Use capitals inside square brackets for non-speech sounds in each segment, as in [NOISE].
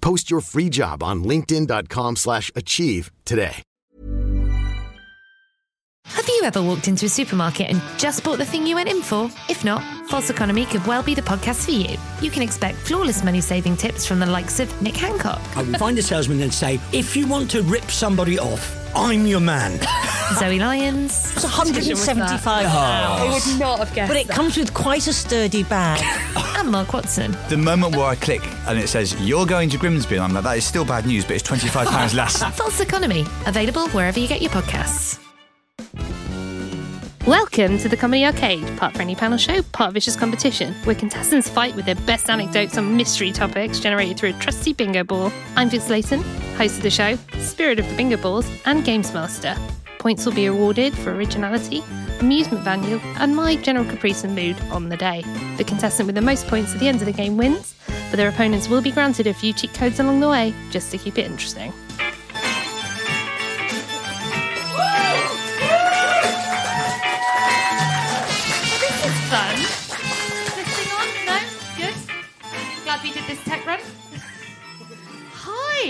Post your free job on linkedin.com/achieve slash achieve today. Have you ever walked into a supermarket and just bought the thing you went in for? If not, False Economy could well be the podcast for you. You can expect flawless money saving tips from the likes of Nick Hancock, I would find a salesman and say, if you want to rip somebody off, I'm your man. [LAUGHS] Zoe Lyons, It's 175 pounds. I would not have guessed But it that. comes with quite a sturdy bag. [LAUGHS] and Mark Watson. The moment where I click and it says, You're going to Grimsby, and I'm like, That is still bad news, but it's £25 less. [LAUGHS] False Economy, available wherever you get your podcasts. Welcome to the Comedy Arcade, part friendly panel show, part vicious competition, where contestants fight with their best anecdotes on mystery topics generated through a trusty bingo ball. I'm Vix Leyton, host of the show, spirit of the bingo balls, and games master. Points will be awarded for originality, amusement value, and my general caprice and mood on the day. The contestant with the most points at the end of the game wins, but their opponents will be granted a few cheat codes along the way, just to keep it interesting.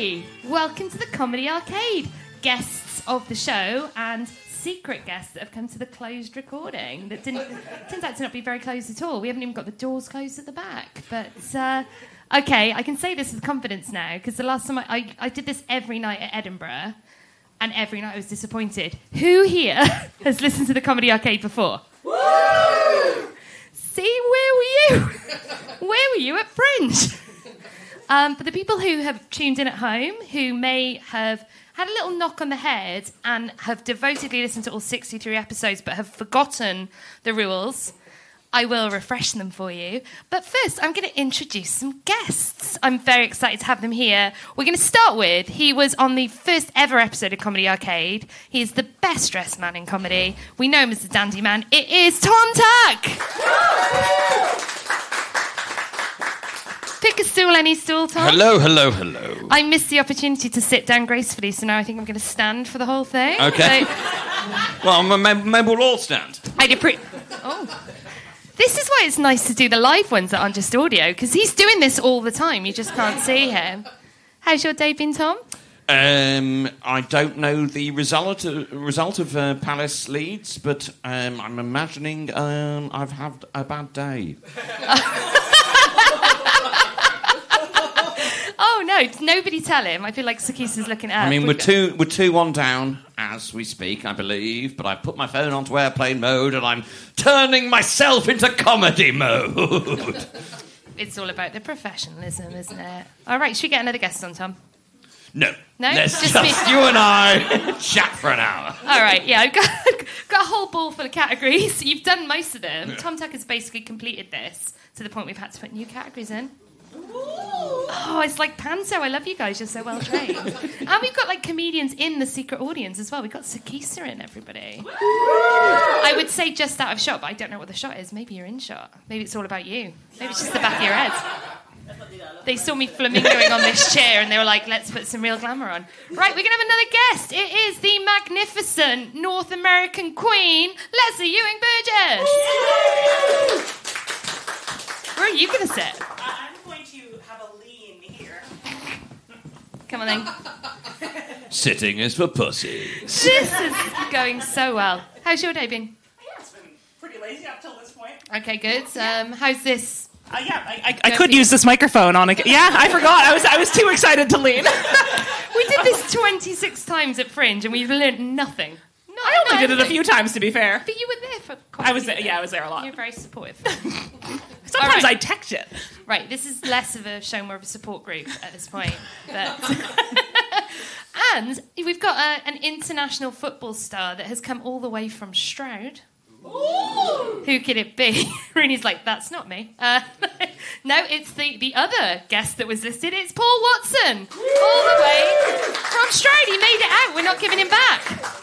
Hi! Welcome to the Comedy Arcade. Guests of the show and secret guests that have come to the closed recording that didn't turns out to not be very closed at all. We haven't even got the doors closed at the back. But uh, okay, I can say this with confidence now because the last time I, I, I did this every night at Edinburgh and every night I was disappointed. Who here [LAUGHS] has listened to the Comedy Arcade before? See, where were you? [LAUGHS] where were you at Fringe? Um, for the people who have tuned in at home, who may have had a little knock on the head and have devotedly listened to all 63 episodes but have forgotten the rules, I will refresh them for you. But first, I'm going to introduce some guests. I'm very excited to have them here. We're going to start with he was on the first ever episode of Comedy Arcade. He is the best dressed man in comedy. We know him as the Dandy Man. It is Thom Tuck. [LAUGHS] Pick a stool, any stool, Thom. Hello, hello, hello. I missed the opportunity to sit down gracefully, so now I think I'm going to stand for the whole thing. Okay. So, [LAUGHS] Well, m- m- maybe we'll all stand. I did pre- Oh. This is why it's nice to do the live ones that aren't just audio, because he's doing this all the time. You just can't see him. How's your day been, Thom? Um, I don't know the result of, result of uh, Palace Leeds, but um, I'm imagining um, I've had a bad day. [LAUGHS] No, nobody tell him. I feel like Sikisa's looking at. I mean, we're two we're two one down as we speak, I believe. But I've put my phone onto airplane mode, and I'm turning myself into comedy mode. [LAUGHS] It's all about the professionalism, isn't it? All right, should we get another guest on, Thom? No, No? let's Just just, you and I [LAUGHS] chat for an hour. All right, yeah, I've got, [LAUGHS] got a whole ball full of categories. You've done most of them. Thom Tuck has basically completed this to the point we've had to put new categories in. Oh, it's like Panto. I love you guys. You're so well trained. [LAUGHS] and we've got like comedians in the secret audience as well. We've got Sikisa in, everybody. I would say just out of shot, but I don't know what the shot is. Maybe you're in shot. Maybe it's all about you. Maybe it's just the back of your head. They saw me flamingoing on this chair and they were like, let's put some real glamour on. Right, we're going to have another guest. It is the magnificent North American queen, Leslie Ewing-Burgesse. Where are you going to sit? Come on then. Sitting is for pussies. This is going so well. How's your day been? Pretty lazy up till this point. Okay, good. Um, how's this? Uh, yeah, I, I, I could use this microphone on. A, yeah, I forgot. I was I was too excited to lean. [LAUGHS] We did this 26 times at Fringe and we've learned nothing. No, I only no, did it a few times, to be fair. But you were there for quite I was a there. Yeah, I was there a lot. You're very supportive. [LAUGHS] Sometimes All right. I text it. Right, this is less of a show, more of a support group at this point. But [LAUGHS] [LAUGHS] and we've got a, an international football star that has come all the way from Stroud. Who could it be? Runi's like, that's not me. Uh, no, it's the, the other guest that was listed. It's Paul Watson, all the way from Stroud. He made it out. We're not giving him back.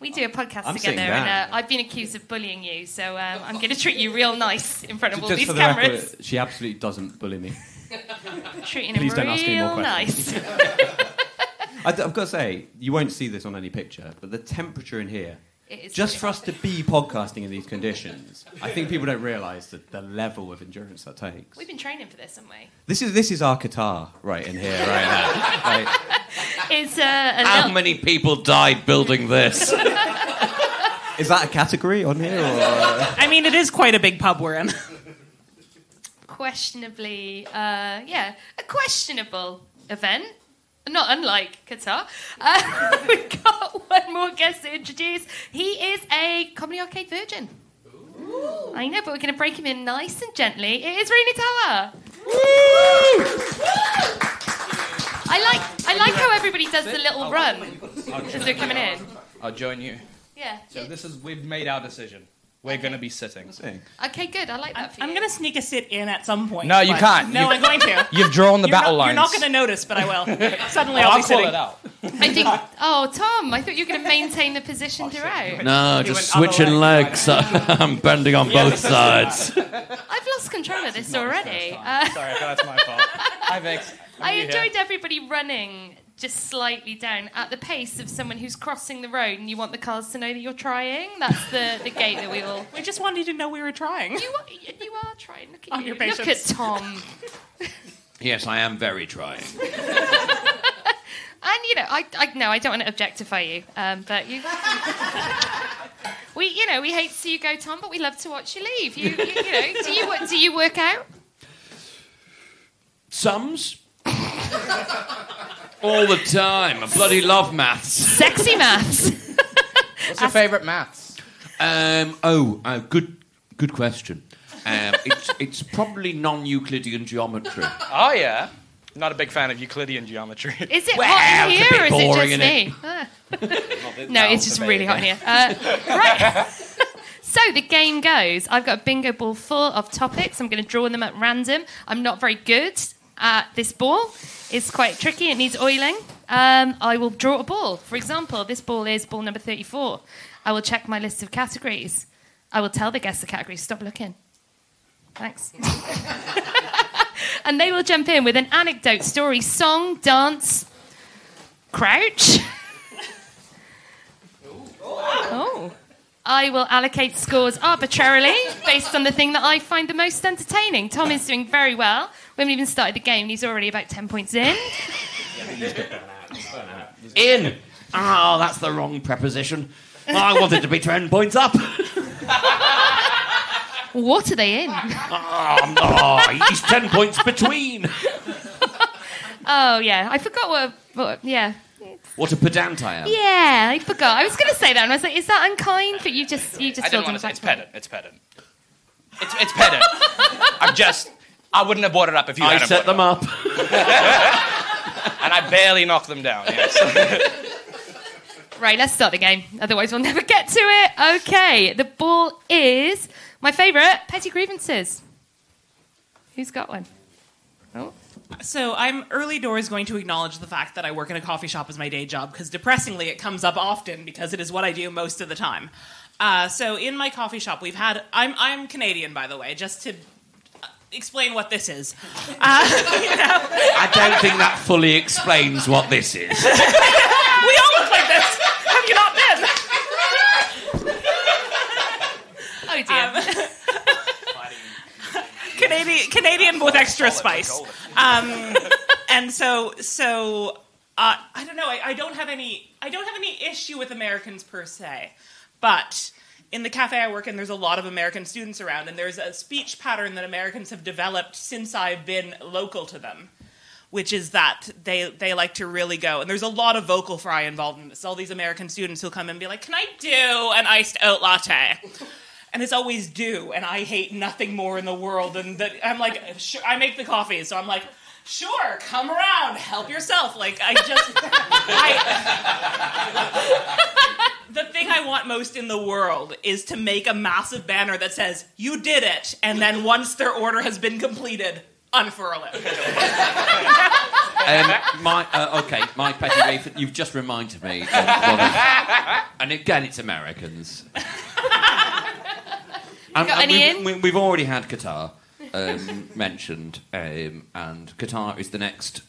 We do a podcast I'm together, and uh, I've been accused of bullying you, so um, I'm going to treat you real nice in front of all Just these for the cameras. record, she absolutely doesn't bully me. Treating Please him don't ask any more real questions. nice. [LAUGHS] I, have got to say, you won't see this on any picture, but the temperature in here, just for us to be podcasting in these conditions, I think people don't realise the, the level of endurance that takes. We've been training for this, haven't we? This is this is our Qatar right in here, right now. [LAUGHS] Like, It's uh, a How little- many people died building this? [LAUGHS] is that a category on here? Or, I mean, it is quite a big pub we're in. questionably, uh, yeah, a questionable event. Not unlike Qatar. Uh, [LAUGHS] we've got one more guest to introduce. He is a comedy arcade virgin. I know, but we're going to break him in nice and gently. It is Runi Talwar. I like, I like how everybody does the little run as they're coming in. I'll join you. Yeah. So this is we've made our decision. We're going to be sitting. Okay, good. I like that for you. I'm going to sneak a sit in at some point. No, you can't. No, You've- I'm going to. [LAUGHS] You've drawn the You're battle not, lines. You're not going to notice, but I will. [LAUGHS] Suddenly, Oh, I'll, I'll be call sitting. it out. I think. [LAUGHS] Oh, Thom, I thought you were going to maintain the position throughout. No, You just went other switching legs. I'm bending on both sides. I've lost control of this already. Uh, Sorry, that's my fault. Hi, Vix. I enjoyed everybody running just slightly down at the pace of someone who's crossing the road, and you want the cars to know that you're trying. That's the, the gate that we all. We just wanted you to know we were trying. You are, you are trying. Look at On you. your Look at. Thom. Yes, I am very trying. [LAUGHS] And you know, I, I no, I don't want to objectify you, um, but you. [LAUGHS] We, you know, we hate to see you go, Thom, but we love to watch you leave. You, you, you know, do you do you work out? Sums? All the time. I bloody love maths. Sexy maths. What's your favourite maths? Um, oh, uh, good, good question. Um, it's, it's probably non-Euclidean geometry. Oh yeah. Not a big fan of Euclidean geometry. Is it Well, hot in it's a here, bit or is it boring, just me? Ah. no, it's just really hot in here. Uh, right. [LAUGHS] so the game goes. I've got a bingo ball full of topics. I'm going to draw them at random. I'm not very good at this ball. is quite tricky. It needs oiling. Um, I will draw a ball. For example, this ball is ball number 34. I will check my list of categories. I will tell the guests the categories. Stop looking. Thanks. [LAUGHS] and they will jump in with an anecdote, story, song, dance, crouch. [LAUGHS] oh. I will allocate scores arbitrarily based on the thing that I find the most entertaining. Thom is doing very well. We haven't even started the game, and he's already about 10 points in. In. Oh, that's the wrong preposition. I wanted to be 10 points up. What are they in? Oh, he's 10 points between. [LAUGHS] Oh, yeah. I forgot what. what yeah. What a pedant I am. Yeah, I forgot. I was going to say that, and I was like, "Is that unkind?" But you just, you just I filled didn't want to say it's pedant. It's pedant. It's it's pedant. [LAUGHS] I'm just. I wouldn't have brought it up if you I hadn't set them up. up. [LAUGHS] And I barely knocked them down. Yes. [LAUGHS] Right, let's start the game. Otherwise, we'll never get to it. Okay, the ball is my favourite petty grievances. Who's got one? Oh. So I'm early doors going to acknowledge the fact that I work in a coffee shop as my day job because depressingly it comes up often because it is what I do most of the time. Uh, so in my coffee shop we've had I'm I'm Canadian by the way just to uh, explain what this is. [LAUGHS] Uh, [LAUGHS] you know, I don't think that fully explains what this is. [LAUGHS] we all look like this. Have you not been? Oh dear. Canadian Canadian with extra spice. Um, [LAUGHS] and so so Uh, I don't know. I, I don't have any. I don't have any issue with Americans per se, but in the cafe I work in, there's a lot of American students around, and there's a speech pattern that Americans have developed since I've been local to them, which is that they they like to really go. And there's a lot of vocal fry involved in this. All these American students who'll come and be like, "Can I do an iced oat latte?" And it's always do, and I hate nothing more in the world than that. I'm like, sure, I make the coffee, so I'm like, sure, come around, help yourself. Like I just, [LAUGHS] I, [LAUGHS] the thing I want most in the world is to make a massive banner that says "You did it," and then once their order has been completed, unfurl it. [LAUGHS] Um, my, uh, okay, my petty. You've just reminded me. Of of, and again, it's Americans. And- got and any we've, in? we- we've already had Qatar um, [LAUGHS] mentioned, um, and Qatar is the next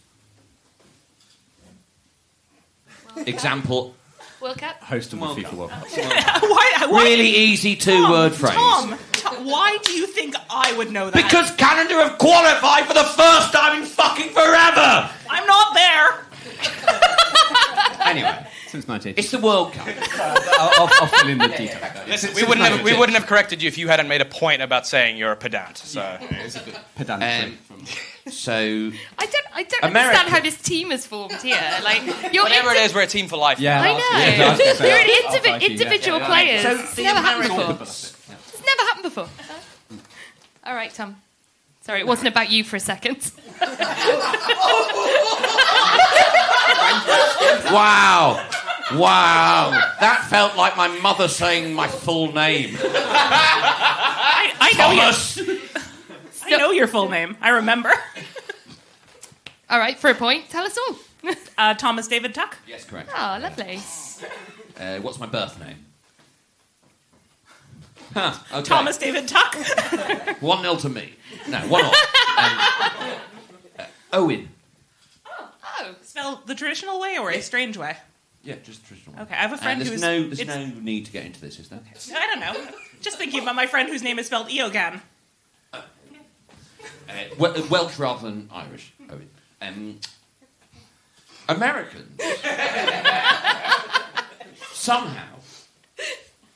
example. World Cup. Host of the FIFA World Cup. [LAUGHS] why, why, [LAUGHS] Really easy two-word phrase. Thom, Thom, why do you think I would know that? Because Canada have qualified for the first time in fucking forever. I'm not there. Anyway, Since 1980. it's the World Cup. [LAUGHS] I'll, I'll, I'll fill in the detail. Listen, we wouldn't have we wouldn't have corrected you if you hadn't made a point about saying you're a pedant. So Pedantic. Um, [LAUGHS] so I don't. I don't America- understand how this team has formed here. Like you're whatever indi- it is, we're a team for life. yeah, I know. yeah, that's gonna say, You're an I'll indivi- yeah. individual Yeah, players. So it's the never happened Americans- before. It's never happened before. All right, Thom. Sorry, it wasn't about you for a second. [LAUGHS] [LAUGHS] Wow. Wow. That felt like my mother saying my full name. I, I know your, I know your full name. I remember. All right, for a point, tell us all. [LAUGHS] Uh, Thomas David Tuck. Yes, correct. Oh, lovely. Uh, what's my birth name? Huh, okay. Thomas David Tuck. 1 0 to me. No, 1 0. [LAUGHS] Um, uh, Owen. Oh, spelled the traditional way or a strange way? Yeah, just traditional. Okay, I have a friend and there's who's. no, there's it's- no need to get into this, is there? [LAUGHS] I don't know. Just thinking about my friend whose name is spelled Eogan. Uh, Wel- Welsh rather than Irish. Owen. Um, Americans [LAUGHS] somehow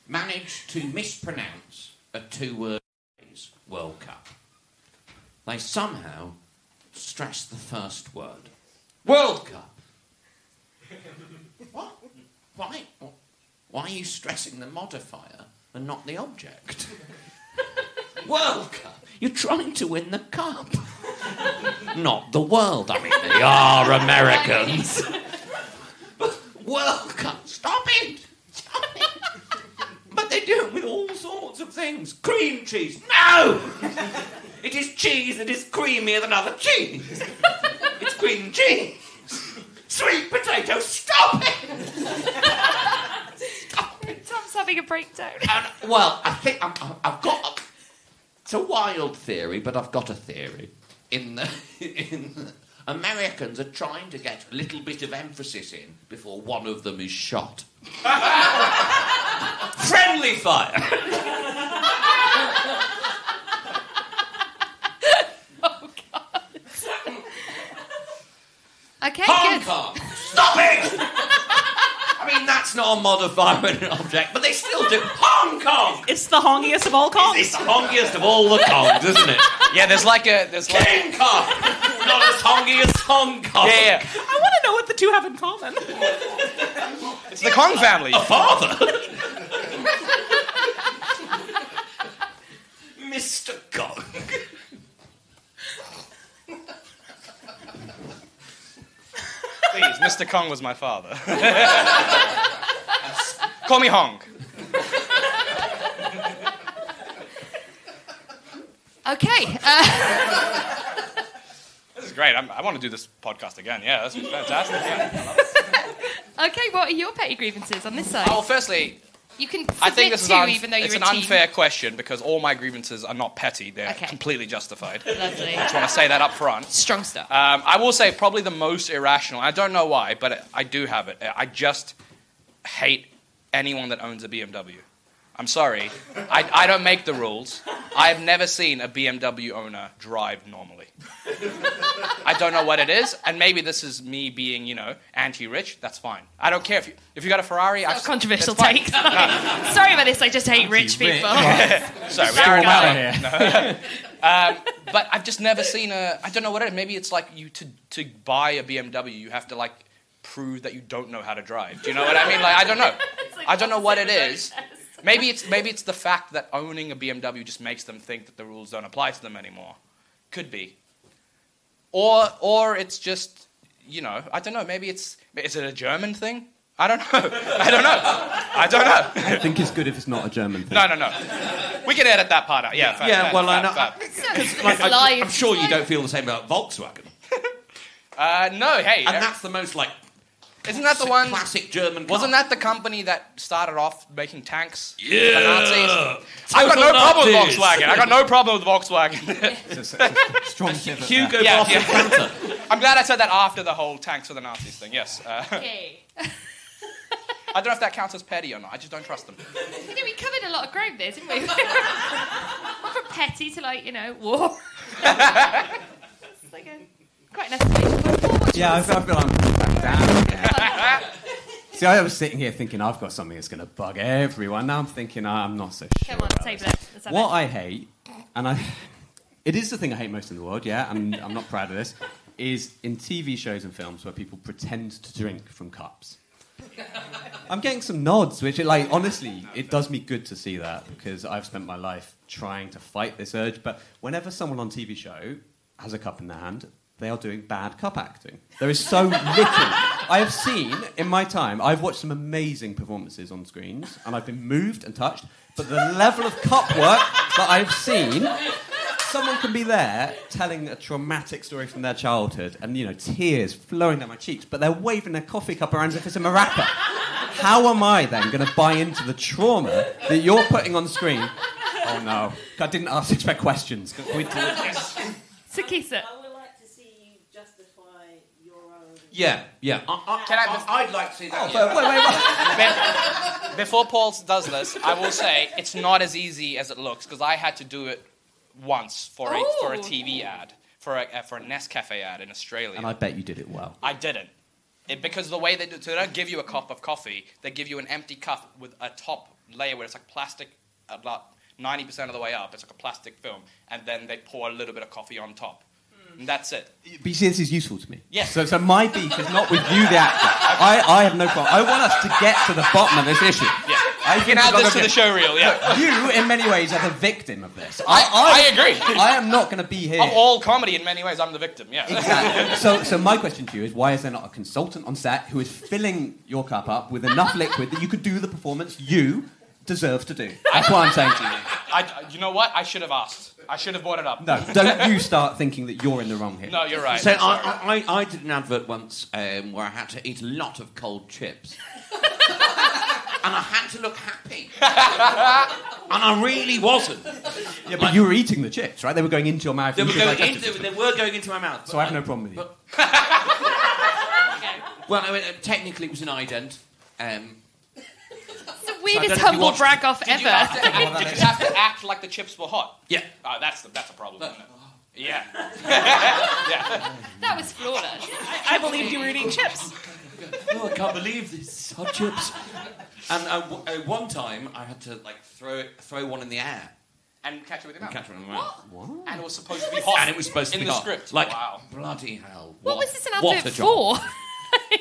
managed to mispronounce a two-word phrase, World Cup. They somehow stressed the first word, World Cup. [LAUGHS] What? Why? Why are you stressing the modifier and not the object? [LAUGHS] World Cup. You're trying to win the cup, [LAUGHS] not the world. I mean, they are Americans. World Cup. Stop it. Stop it. But they do it with all sorts of things. Cream cheese. No. It is cheese that is creamier than other cheese. It's cream cheese. Sweet potato. Stop it. Thom's having a breakdown. And, well, I think I'm, I've got. A, it's a wild theory, but I've got a theory. In the, [LAUGHS] in the, Americans are trying to get a little bit of emphasis in before one of them is shot. [LAUGHS] Friendly fire. Okay, Hong good. Kong. Stop it. [LAUGHS] I mean, that's not a modifier and an object, but they still do. Hong Kong. It's the hongiest of all Kongs. It's the hongiest of all the Kongs, isn't it? Yeah, there's like a there's like King Kong. Not as hongy as Hong Kong. yeah, yeah. I want to know what the two have in common. It's the Kong family. A father. [LAUGHS] Mr. Kong. Please, Mr. Kong was my father. [LAUGHS] Call me Hong. Okay. Uh, [LAUGHS] This is great. I'm, I want to do this podcast again. Yeah, that's fantastic. Yeah. [LAUGHS] okay, what are your petty grievances on this side? Well, firstly, you can I think this is two, unf- even though you're it's an unfair question because all my grievances are not petty; they're Okay. completely justified. Lovely. I just want to say that up front. Strong stuff. Um, I will say probably the most irrational. I don't know why, but I do have it. I just hate anyone that owns a BMW. I'm sorry. I, I don't make the rules. I have never seen a BMW owner drive normally. I don't know what it is, and maybe this is me being, you know, anti-rich. That's fine. I don't care if you if you got a Ferrari. I A controversial that's fine. take. [LAUGHS] Sorry about this. I just hate rich people. Sorry, we [LAUGHS] are in out here. of [LAUGHS] um, but I've just never seen a. I don't know what it is. Maybe it's like you to to buy a BMW, you have to like prove that you don't know how to drive. Do you know what I mean? Like I don't know. I don't know what it is. Maybe it's maybe it's the fact that owning a BMW just makes them think that the rules don't apply to them anymore. Could be. Or or it's just you know I don't know. Maybe it's is it a German thing? I don't know. [LAUGHS] I don't know. I don't know. I think it's good if it's not a German thing. No, no, no. We can edit that part out. Yeah, fair, yeah, fair, well, I fair, know. fair. [LAUGHS] It's Like, I, live. I'm sure you don't feel the same about Volkswagen. Uh, no, hey. And that's the most like. Isn't that the one? Classic German. Wasn't that the company that started off making tanks? Yeah. The Nazis? I got no Total problem with Volkswagen. I got no problem with Volkswagen. Strong [LAUGHS] pivot Hugo. Yeah, Boss yeah. [LAUGHS] I'm glad I said that after the whole tanks for the Nazis thing. Yes. Uh, [LAUGHS] Okay. I don't know if that counts as petty or not. I just don't trust them. You know, we covered a lot of ground there, didn't we? From petty to like, you know, war. it's like a, quite an escalation. Yeah, I feel, I feel I'm coming back down. See, I was sitting here thinking I've got something that's going to bug everyone. Now I'm thinking "Ah, I'm not so sure. Come on, this. it. Let's have What it. I hate, and I, [LAUGHS] it is the thing I hate most in the world. Yeah, and I'm not proud of this. Is in TV shows and films where people pretend to drink from cups. I'm getting some nods, which, it, like, honestly, it does me good to see that because I've spent my life trying to fight this urge. But whenever someone on TV show has a cup in their hand, they are doing bad cup acting. There is so little. I have seen in my time, I've watched some amazing performances on screens, and I've been moved and touched. But the level of cup work that I've seen, someone can be there telling a traumatic story from their childhood, and you know tears flowing down my cheeks, but they're waving their coffee cup around as if it's a maraca. How am I then going to buy into the trauma that you're putting on screen? Oh no, I didn't ask expect questions. Can we do it? Sikisa. Yeah, yeah. I, I, Can I- uh, I, would like to see that. Oh, wait, wait, wait. [LAUGHS] Before Paul does this, I will say it's not as easy as it looks because I had to do it once for a for a Oh. TV ad for a uh, for a Nescafe ad in Australia. And I bet you did it well. I didn't. It, because the way they do, so they don't give you a cup of coffee. They give you an empty cup with a top layer where it's like plastic, about ninety percent of the way up. It's like a plastic film, and then they pour a little bit of coffee on top, and that's it. But you see, this is useful to me. Yes. So, so my beef is not with you, the actor. I, I have no problem. I want us to get to the bottom of this issue. Yeah. I You can add this to the show reel. Yeah. Look, you, in many ways, are the victim of this. I- I agree. I am not going to be here. Of all comedy, in many ways, I'm the victim. Yeah. Exactly. So, so my question to you is, why is there not a consultant on set who is filling your cup up with enough liquid that you could do the performance you deserve to do? [LAUGHS] That's what I'm saying to you. I, you know what? I should have asked. I should have brought it up. No, don't you start thinking that you're in the wrong here. No, you're right. So I'm. I, I, I did an advert once um, where I had to eat a lot of cold chips. [LAUGHS] and I had to look happy. [LAUGHS] and I really wasn't. Yeah, but you were eating the chips, right? They were going into your mouth. They were, going digested into, they were going into my mouth. So I have no problem with you. Well, I mean, technically it was an ident. Um, It's the weirdest if you humble watched- brag off Did you, ever. have to act, did you have to act like the chips were hot? yeah. Oh, that's the, that's a problem. Isn't it? [LAUGHS] Yeah. That was flawless. [LAUGHS] I believed you were eating chips. Oh, I can't believe this hot chips. And uh, w- uh, one time I had to like throw it, throw one in the air And catch it with your and mouth. catch one in the mouth. And it was supposed to be hot. And it was supposed to be in be the hot. script. Like wow. bloody hell! What was this an what advert a job. for? [LAUGHS]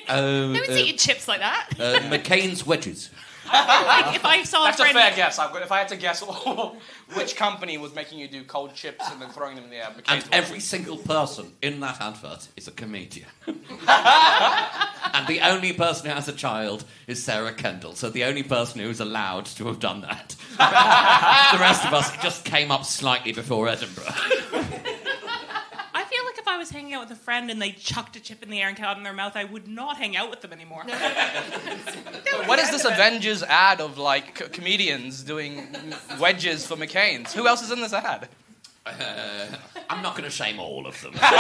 Uh, No one's uh, eating chips like that. uh, McCain's wedges. Like, if I saw That's a a friend, fair guess. I've got, if I had to guess [LAUGHS] which company was making you do cold chips and then throwing them in the air, And McCain's every single person in that advert is a comedian. [LAUGHS] and the only person who has a child is Sarah Kendall. So the only person who is allowed to have done that. [LAUGHS] the rest of us just came up slightly before Edinburgh. I feel like if I was hanging out with a friend and they chucked a chip in the air and got it in their mouth, I would not hang out with them anymore. What is this Avengers ad of like co- comedians doing wedges for McCain's? Who else is in this ad? Uh, I'm not going to shame all of them. [LAUGHS] because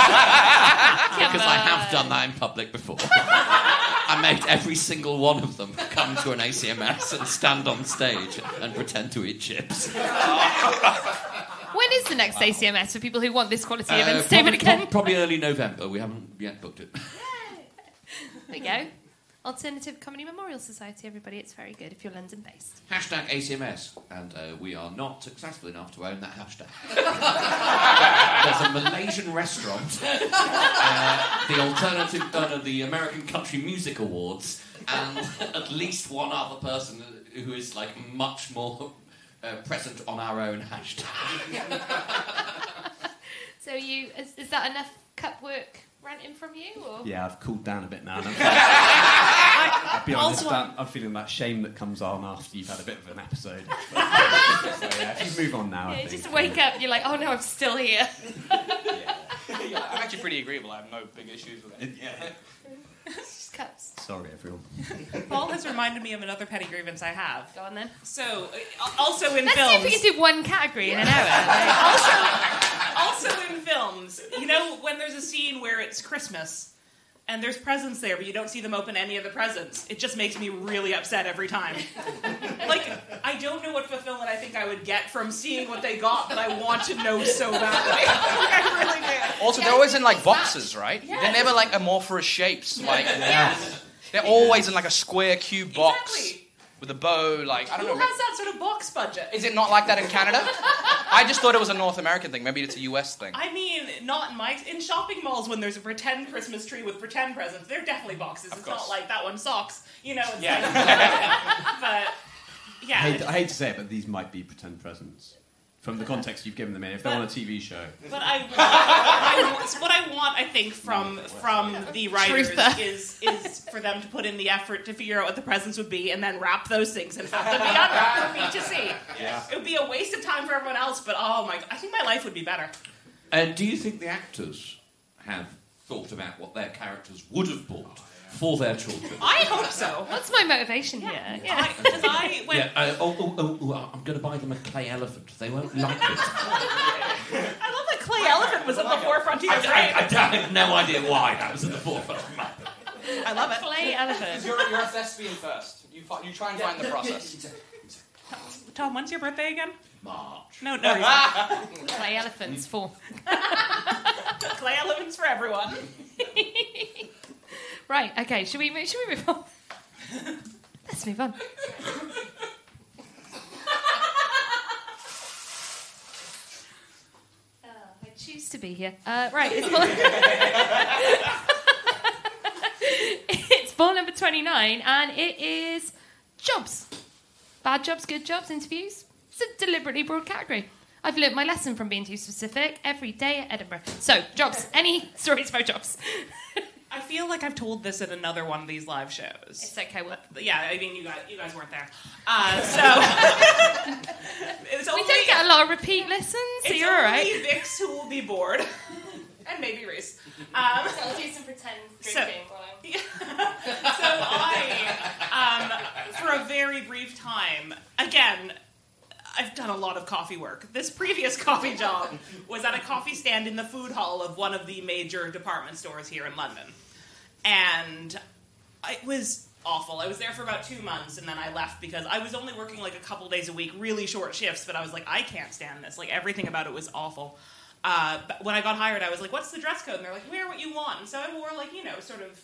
I have done that in public before. I made every single one of them come to an ACMS and stand on stage and pretend to eat chips. When is the next ACMS for people who want this quality of Uh, entertainment probably, again? probably early November. We haven't yet booked it. [LAUGHS] There you go. Alternative Comedy Memorial Society, everybody. It's very good if you're London based. Hashtag ACMS, and uh, we are not successful enough to own that hashtag. [LAUGHS] There's a Malaysian restaurant, uh, the alternative, uh, the American Country Music Awards, and [LAUGHS] at least one other person who is like much more uh, present on our own hashtag. [LAUGHS] So you is, is that enough cup work ranting from you? Or? Yeah, I've cooled down a bit now. I'm- [LAUGHS] I'll be honest, Also- I'm, I'm feeling that shame that comes on after you've had a bit of an episode. [LAUGHS] so yeah, if you move on now, I Yeah, think. just wake up, you're like, oh no, I'm still here. Yeah, I'm actually pretty agreeable. I have no big issues with it. Yeah. it's Just cups. Sorry, everyone. [LAUGHS] Paul has reminded me of another petty grievance I have. Go on then. So, uh, also in Let's films. see if we can do one category in an hour. [LAUGHS] also also in films, you know, when there's a scene where it's Christmas and there's presents there, but you don't see them open any of the presents, it just makes me really upset every time. [LAUGHS] like, I don't know what fulfillment I think I would get from seeing what they got, but I want to know so badly. I really do. Also, they're always in like boxes, right? Yes. They're never like amorphous shapes. Like they're always in like a square cube box with a bow. Like I don't Who know. has that sort of box budget? Is it not like that in Canada? [LAUGHS] I just thought it was a North American thing. Maybe it's a US thing. I mean, not in my in shopping malls when there's a pretend Christmas tree with pretend presents. They're definitely boxes. it's course. not like that one socks. You know. It's Yeah. like, [LAUGHS] but I yeah. hate, I hate to say it, but these might be pretend presents. From the context you've given them in. If they're on a TV show. But I, I want, what I want, I think, from from the writers Truther. is is for them to put in the effort to figure out what the presents would be, and then wrap those things and have them be unwrapped for me to see. Yeah. It would be a waste of time for everyone else, but oh my, I think my life would be better. And do you think the actors have thought about what their characters would have bought for their children? I hope so. What's my motivation here? Yeah. Because I, when Yeah, uh, oh, oh, oh, oh, I'm going to buy them a clay elephant. They won't like it. [LAUGHS] I love that clay elephant was at the forefront of your I, brain. I, I have no idea why that was at the forefront of my I love it. Clay elephant. You're, you're a thespian first. You, fi- you try and find the process. Thom, when's your birthday again? March. No, no. [LAUGHS] Clay elephants for. [LAUGHS] clay elephants for everyone. Right. Okay. Should we move? Should we move on? [LAUGHS] Let's move on. [LAUGHS] Uh, I choose to be here. Uh, right. It's ball, [LAUGHS] it's ball number 29, and it is jobs. Bad jobs, good jobs, interviews. It's a deliberately broad category. I've learnt my lesson from being too specific every day at Edinburgh. So, jobs. Any stories about jobs? I feel like I've told this at another one of these live shows. It's okay. Well, yeah, I mean, you guys, you guys weren't there, uh, [LAUGHS] so [LAUGHS] it's we don't get a lot of repeat listens, so It's you're all only right. Vix who will be bored, [LAUGHS] and maybe Reese. Um, I'll do some pretend drinking. So- so I, um, for a very brief time, again, I've done a lot of coffee work. This previous [LAUGHS] coffee job was at a coffee stand in the food hall of one of the major department stores here in London. And it was awful. I was there for about two months and then I left because I was only working like a couple days a week, really short shifts, but I was like, I can't stand this. Like, everything about it was awful. Uh, but when I got hired, I was like, what's the dress code? And they're like, wear what you want. And so I wore, like, you know, sort of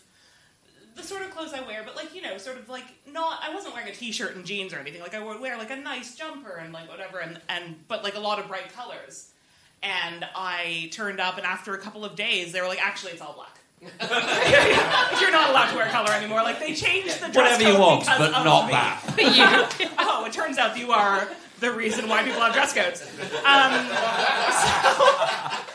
the sort of clothes I wear, but like you know, sort of like not. I wasn't wearing a t-shirt and jeans or anything. Like I would wear like a nice jumper and like whatever, and and but like a lot of bright colors. And I turned up, and after a couple of days, they were like, "Actually, it's all black. [LAUGHS] [LAUGHS] You're not allowed to wear color anymore." Like they changed the dress Whatever you want, because but of not me. that. [LAUGHS] oh, it turns out you are the reason why people have dress codes. Um, so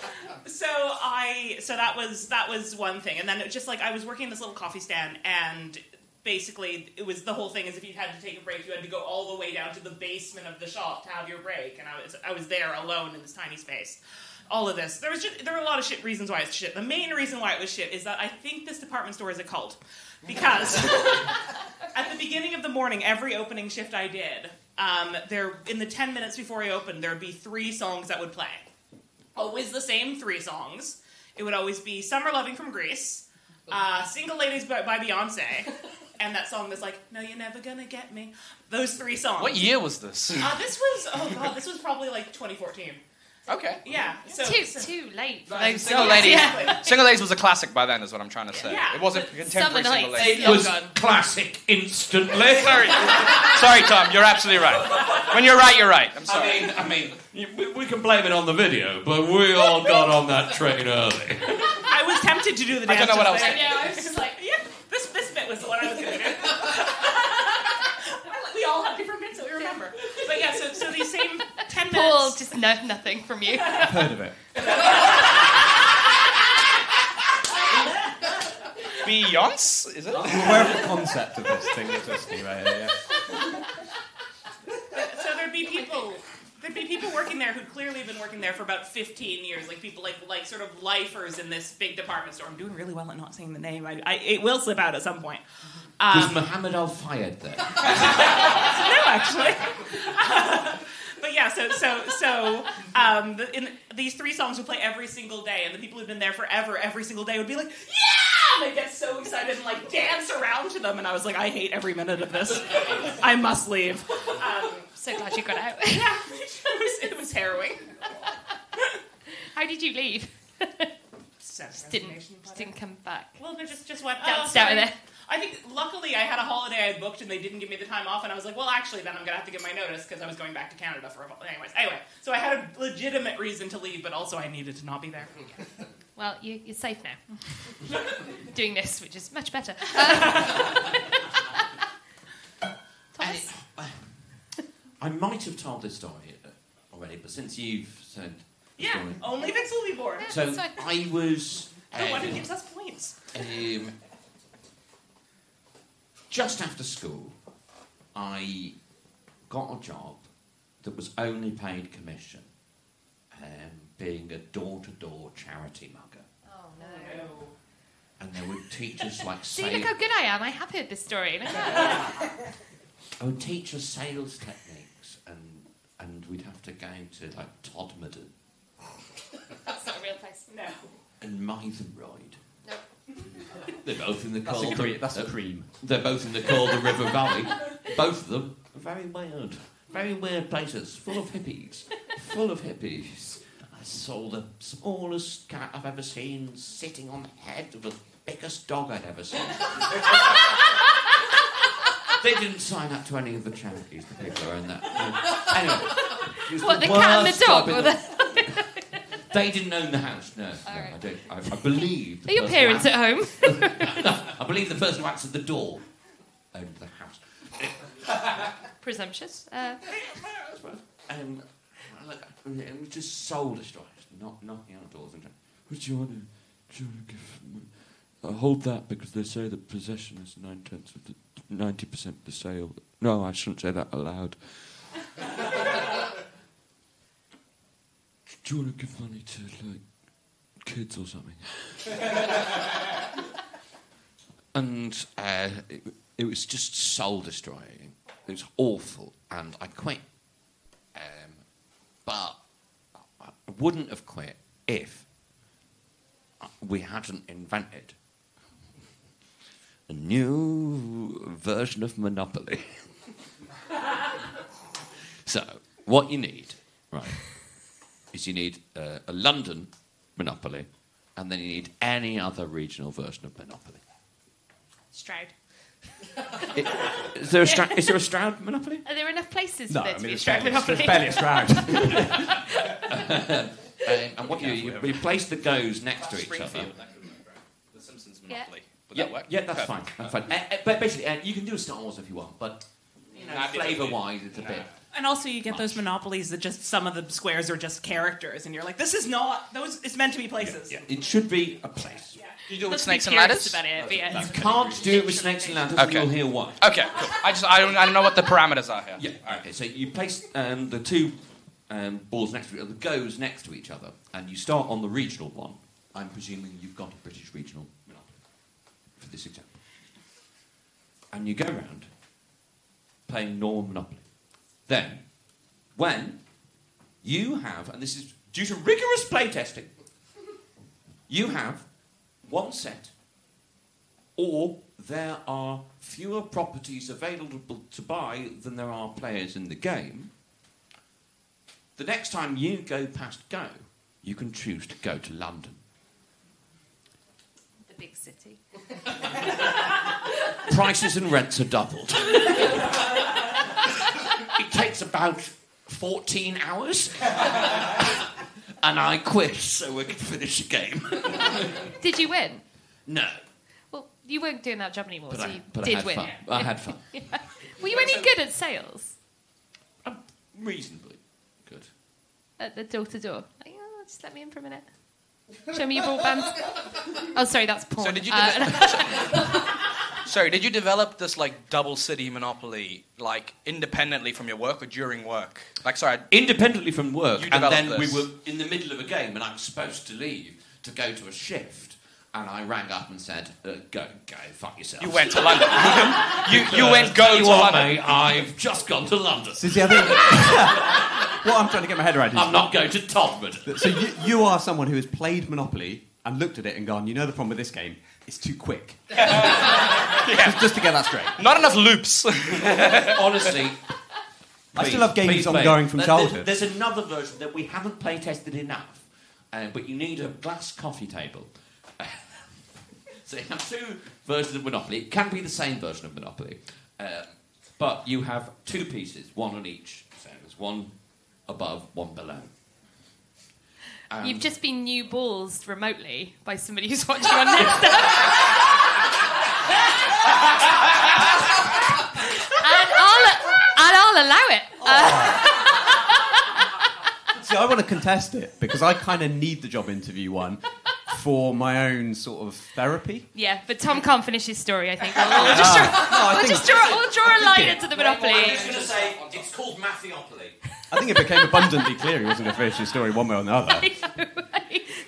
I so that was that was one thing, and then it was just like I was working in this little coffee stand, and basically it was the whole thing is if you had to take a break, you had to go all the way down to the basement of the shop to have your break, and I was I was there alone in this tiny space. All of this, there was just there were a lot of shit reasons why it's shit. The main reason why it was shit is that I think this department store is a cult because [LAUGHS] at the beginning of the morning, every opening shift I did, um, there in the ten minutes before I opened, there would be three songs that would play. Always the same three songs. It would always be "Summer Loving" from Grease, uh, "Single Ladies" by, by Beyonce, [LAUGHS] and that song that's like "No, You're Never Gonna Get Me." Those three songs. What year was this? Uh, this was oh god, this was probably like 2014. Okay. Yeah. So too so- too late for Single those Single. Ladies. Yeah. Single Ladies was a classic by then, is what I'm trying to say. Yeah. It wasn't contemporary Single Ladies. It was classic instantly. Sorry. sorry, Thom. You're absolutely right. When you're right, you're right. I'm sorry. I mean, I mean, you- we, we can blame it on the video, but we all got on that train early. I was tempted to do the I dance. don't know what just else. there. Yeah, I was just like, yeah, this this bit was the one I was gonna do. [LAUGHS] [LAUGHS] we all have different bits that we remember. But yeah, so so these same ten minutes. Paul just know nothing from you. I've heard of it. Beyonce, is it? I'm aware of the concept of this thing you're twisting right here. Yeah. so there'd be people there'd be people working there who'd clearly been working there for about 15 years like people like like sort of lifers in this big department store i'm doing really well at not saying the name i, I it will slip out at some point Was um, Muhammad Al Fayed there? [LAUGHS] no actually [LAUGHS] but yeah so so so um, the, in these three songs would play every single day and the people who'd been there forever every single day would be like yeah and they get so excited and like dance around to them and i was like i hate every minute of this i must leave um, so glad you got out. yeah it was, it was harrowing How did you leave? Just didn't, just didn't come back. Well, they just just went Danced oh, out of there. I think luckily I had a holiday I had booked and they didn't give me the time off, and I was like, well, actually, then I'm gonna have to give my notice because I was going back to Canada for a while. Anyways, anyway, so I had a legitimate reason to leave, but also I needed to not be there. [LAUGHS] Well, you, you're safe now. [LAUGHS] Doing this, which is much better. [LAUGHS] Thomas? I might have told this story uh, already, but since you've said Yeah, story. only Vince will be born. So I was. the one who um, gives us points. Um, just after school, I got a job that was only paid commission, um, being a door-to-door charity mugger. Oh no. [LAUGHS] And there would teach us like [LAUGHS] See, sales. look how good I am. I have heard this story. Look at that. [LAUGHS] I would teach us sales techniques, and and we'd have to go to like Todmorden That's not a real place. No. and Mytholmroyd. No. [LAUGHS] They're both in the That's a Calder. cre- that's a cream. They're both in the Calder River Valley. Both of them are very weird, very weird places, full of hippies, full of hippies. I saw the smallest cat I've ever seen sitting on the head of the biggest dog I'd ever seen. they didn't sign up to any of the charities. The people are in that. Anyway, was What, the cat and the worst job dog? [LAUGHS] in Or the- the... They didn't own the house. No, no right. I don't. I, I believe. the Are your parents at home? [LAUGHS] I believe the person who answered the door owned the house. Presumptuous. Uh, Um, look, it was just soul destroyed, not knocking outdoors and. What do you want to, do you want to give? I hold that because they say that possession is nine tenths of the ninety percent of the sale. No, I shouldn't say that aloud. [LAUGHS] do you want to give money to like kids or something? [LAUGHS] and uh, it, it was just soul destroying. It was awful, and I quit. Um, but I wouldn't have quit if we hadn't invented a new version of Monopoly. [LAUGHS] so, what you need, right, is you need uh, a London Monopoly, and then you need any other regional version of Monopoly. Stroud. I- Is there a, Stra- is there a Stroud Monopoly? Are there enough places No, for there I to mean, be a Stroud Monopoly? it's barely a Stroud. Um, [LAUGHS] and what you, you, you place the goes next to each other. Springfield, that could work, right? The Simpsons Yeah. Monopoly. Would Yeah, that work? yeah, that's Perfect. fine. That's fine. Uh, uh, but basically, uh, you can do a Star Wars if you want, but you know, flavour-wise, it's a bit. And also, you get those monopolies that just some of the squares are just characters, and you're like, this is not those. It's meant to be places. It should be a place. Do you do it with snakes and curious ladders? About it, but yeah. You can't do it with snakes and ladders, and Okay. you'll hear why. Okay, cool. I just I don't I don't know what the parameters are here. Yeah. Okay. So you place um, the two um, balls next to each other, the goes next to each other, and you start on the regional one. I'm presuming you've got a British regional monopoly for this example, and you go around playing normal monopoly. Then, when you have, and this is due to rigorous playtesting, you have one set, or there are fewer properties available to buy than there are players in the game. The next time you go past Go, you can choose to go to London. The big city. [LAUGHS] Prices and rents are doubled. [LAUGHS] takes about 14 hours. and I quit so we could finish the game. Did you win? no, Well, you weren't doing that job anymore, but, so I, you but I did had win. fun. I had fun. [LAUGHS] Were you any good at sales? Reasonably good. At the door to door? Like, oh, Just let me in for a minute. Show me your broadband. Oh, sorry, that's porn. So did you Uh, [LAUGHS] [LAUGHS] Sorry, did you develop this like double city monopoly like independently from your work or during work? Like, sorry, Independently from work, You and developed then this. we were in the middle of a game, and I was supposed to leave to go to a shift, and I rang up and said, uh, "Go, go, fuck yourself." You went to London. [LAUGHS] You- you Because, went go you to what, London. mate, I've just gone to London. So, see, I think [LAUGHS] what I'm trying to get my head around is I'm not going to Todmord. So you, you are someone who has played Monopoly and looked at it and gone, you know the problem with this game? It's too quick. [LAUGHS] just, just to get that straight. Not enough loops. [LAUGHS] Honestly. I still have games please, ongoing mate. from There- childhood. There's another version that we haven't play tested enough, uh, but you need a glass coffee table. [LAUGHS] so you have two versions of Monopoly. It can be the same version of Monopoly, uh, but you have two pieces, one on each. So there's one above, one below. Um, You've just been new balls remotely by somebody who's watching on Nextdoor. [LAUGHS] and, I'll, and I'll allow it. Uh, See, I want to contest it because I kind of need the job interview one for my own sort of therapy. yeah, but Thom can't finish his story, I think. [LAUGHS] We'll, we'll just, draw, no, I we'll think- just draw, we'll draw a line it- into the Monopoly. going to say it's called Mathiopoly. I think it became abundantly clear he wasn't going to finish his story one way or another. [LAUGHS]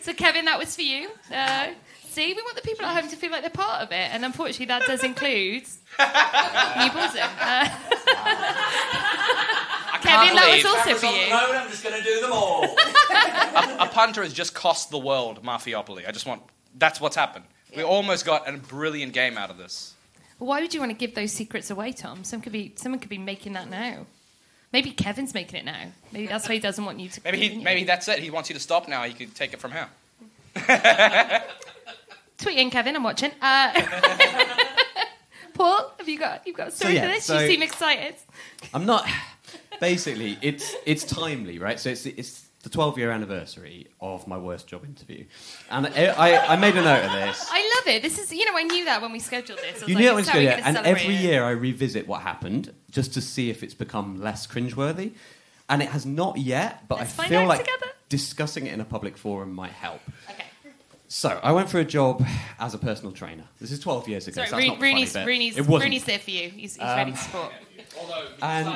So, Kevin, that was for you. Uh, see, we want the people at home to feel like they're part of it, and unfortunately, that does include [LAUGHS] new balls. Uh, Kevin, that was also for you. I'm just going to do them all. [LAUGHS] a, a punter has just cost the world Mafiopoly. I just want. That's what's happened. We almost got a brilliant game out of this. Why would you want to give those secrets away, Thom? Some could be, someone could be making that now. Maybe Kevin's making it now. Maybe that's why he doesn't want you to. Maybe he, maybe that's it. He wants you to stop now. He could take it from here. [LAUGHS] Tweet in, Kevin. I'm watching. Uh, [LAUGHS] Paul, have you got you've got a story yeah, for this? so- you seem excited. I'm not. [LAUGHS] Basically, it's it's timely, right? So it's it's the 12 year anniversary of my worst job interview, and I, I, I made a note of this. I love it. This is you know I knew that when we scheduled this. I was You like, knew that this was is how good, we're yeah. gonna and every it. year I revisit what happened just to see if it's become less cringeworthy, and it has not yet. But Let's I feel like together. discussing it in a public forum might help. Okay. So I went for a job as a personal trainer. This is 12 years ago. Sorry, so that's Runi- not the funny Runi's. Runi's, It wasn't. Runi's there for you. He's, he's Um, ready to support. Although you And-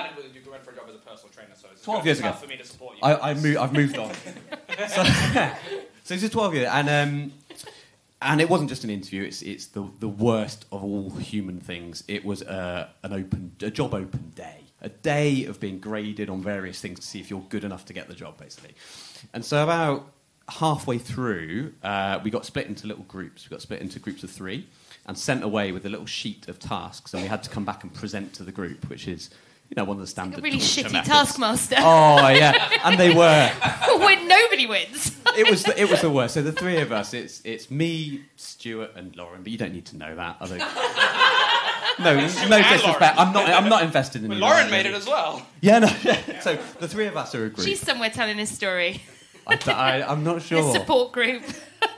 started with you went for a job as a personal trainer, so it's 12 years ago. for me to support you. I, I mo- I've moved on. [LAUGHS] so, [LAUGHS] so this is 12 years, and um, and it wasn't just an interview. It's it's the the worst of all human things. It was uh, an open a job open day, a day of being graded on various things to see if you're good enough to get the job, basically. And so about halfway through, uh, we got split into little groups. We got split into groups of three and sent away with a little sheet of tasks, and we had to come back and present to the group, which is. You know, one of the standard. A really shitty methods. taskmaster. Oh yeah, and they were. [LAUGHS] when nobody wins. It was the, it was the worst. So the three of us, it's it's me, Stuart, and Lauren. But you don't need to know that. Other... [LAUGHS] no, no disrespect. I'm not. I'm not invested in. Well, you, Lauren right, made it as well. Yeah, no. [LAUGHS] so the three of us are a group. She's somewhere telling his story. I, am not The sure. support group.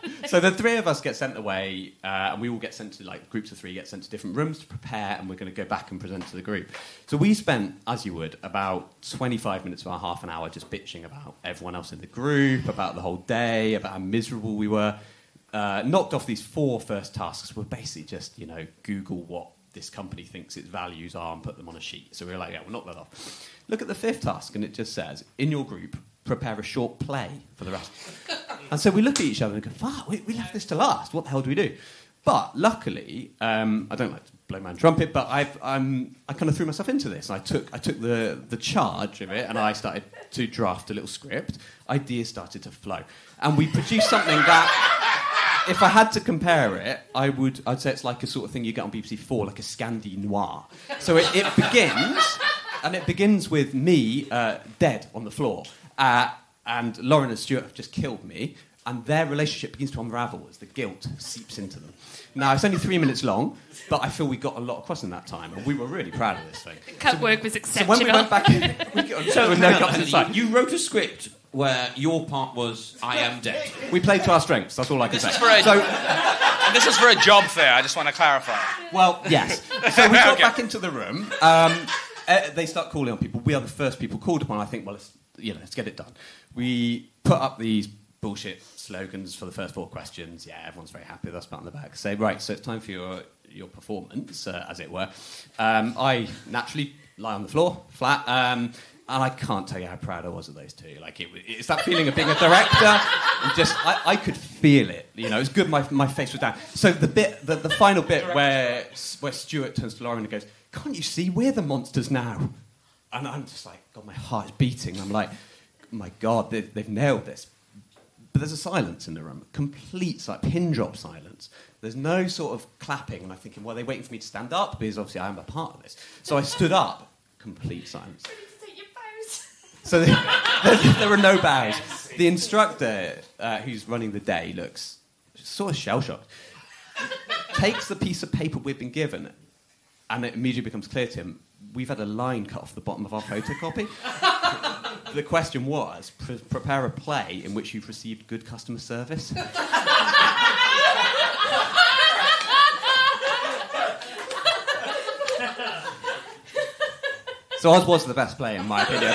[LAUGHS] So the three of us get sent away, uh, and we all get sent to like groups of three get sent to different rooms to prepare, and we're going to go back and present to the group. So we spent, as you would, about 25 minutes, about half an hour, just bitching about everyone else in the group, about the whole day, about how miserable we were. Uh, knocked off these four first tasks were basically just you know Google what this company thinks its values are and put them on a sheet. So we were like, yeah, we'll knock that off. Look at the fifth task, and it just says in your group prepare a short play for the rest. And so we look at each other and go, fuck, we, we left this to last. What the hell do we do? But luckily, um, I don't like to blow my trumpet, but um, I kind of threw myself into this. I took, I took the, the charge of it and I started to draft a little script. Ideas started to flow. And we produced something that, if I had to compare it, I would, I'd say it's like a sort of thing you get on BBC Four, like a Scandi noir. So it, it begins, and it begins with me uh, dead on the floor. Uh, and Lauren and Stuart have just killed me, and their relationship begins to unravel as the guilt seeps into them. Now, it's only three minutes long, but I feel we got a lot across in that time, and we were really proud of this thing. Cut work was exceptional. So when we went back in, we got, [LAUGHS] So, with no hang on, cuts inside. you wrote a script where your part was I am dead. We played to our strengths, that's all I can This say. is for a, So, and this is for a job fair. I just want to clarify. well, yes. [LAUGHS] So we got Okay. back into the room. Um, uh, they start calling on people. We are the first people called upon. I think, well, let's, you know, let's get it done. We put up these bullshit slogans for the first four questions. Yeah, everyone's very happy with us pat on the back. Say, right, so it's time for your, your performance, uh, as it were. Um, I naturally lie on the floor, flat. Um, and I can't tell you how proud I was of those two. Like, it, it's that feeling of being a director. Just, I, I could feel it. You know, it was good. My, my face was down. So the bit, the, the final bit where where Stuart turns to Lauren and goes, "Can't you see we're the monsters now?" And I'm just like, God, my heart is beating. I'm like, my God, they've, they've nailed this. But there's a silence in the room, complete like pin drop silence. There's no sort of clapping, and I'm thinking, well, they're waiting for me to stand up because obviously I am a part of this. So I stood up, complete silence. So there, there, there were no bows. The instructor uh, who's running the day looks sort of shell shocked. Takes the piece of paper we've been given, and it immediately becomes clear to him we've had a line cut off the bottom of our photocopy. [LAUGHS] the question was pre- prepare a play in which you've received good customer service. [LAUGHS] So Oz was the best play in my opinion,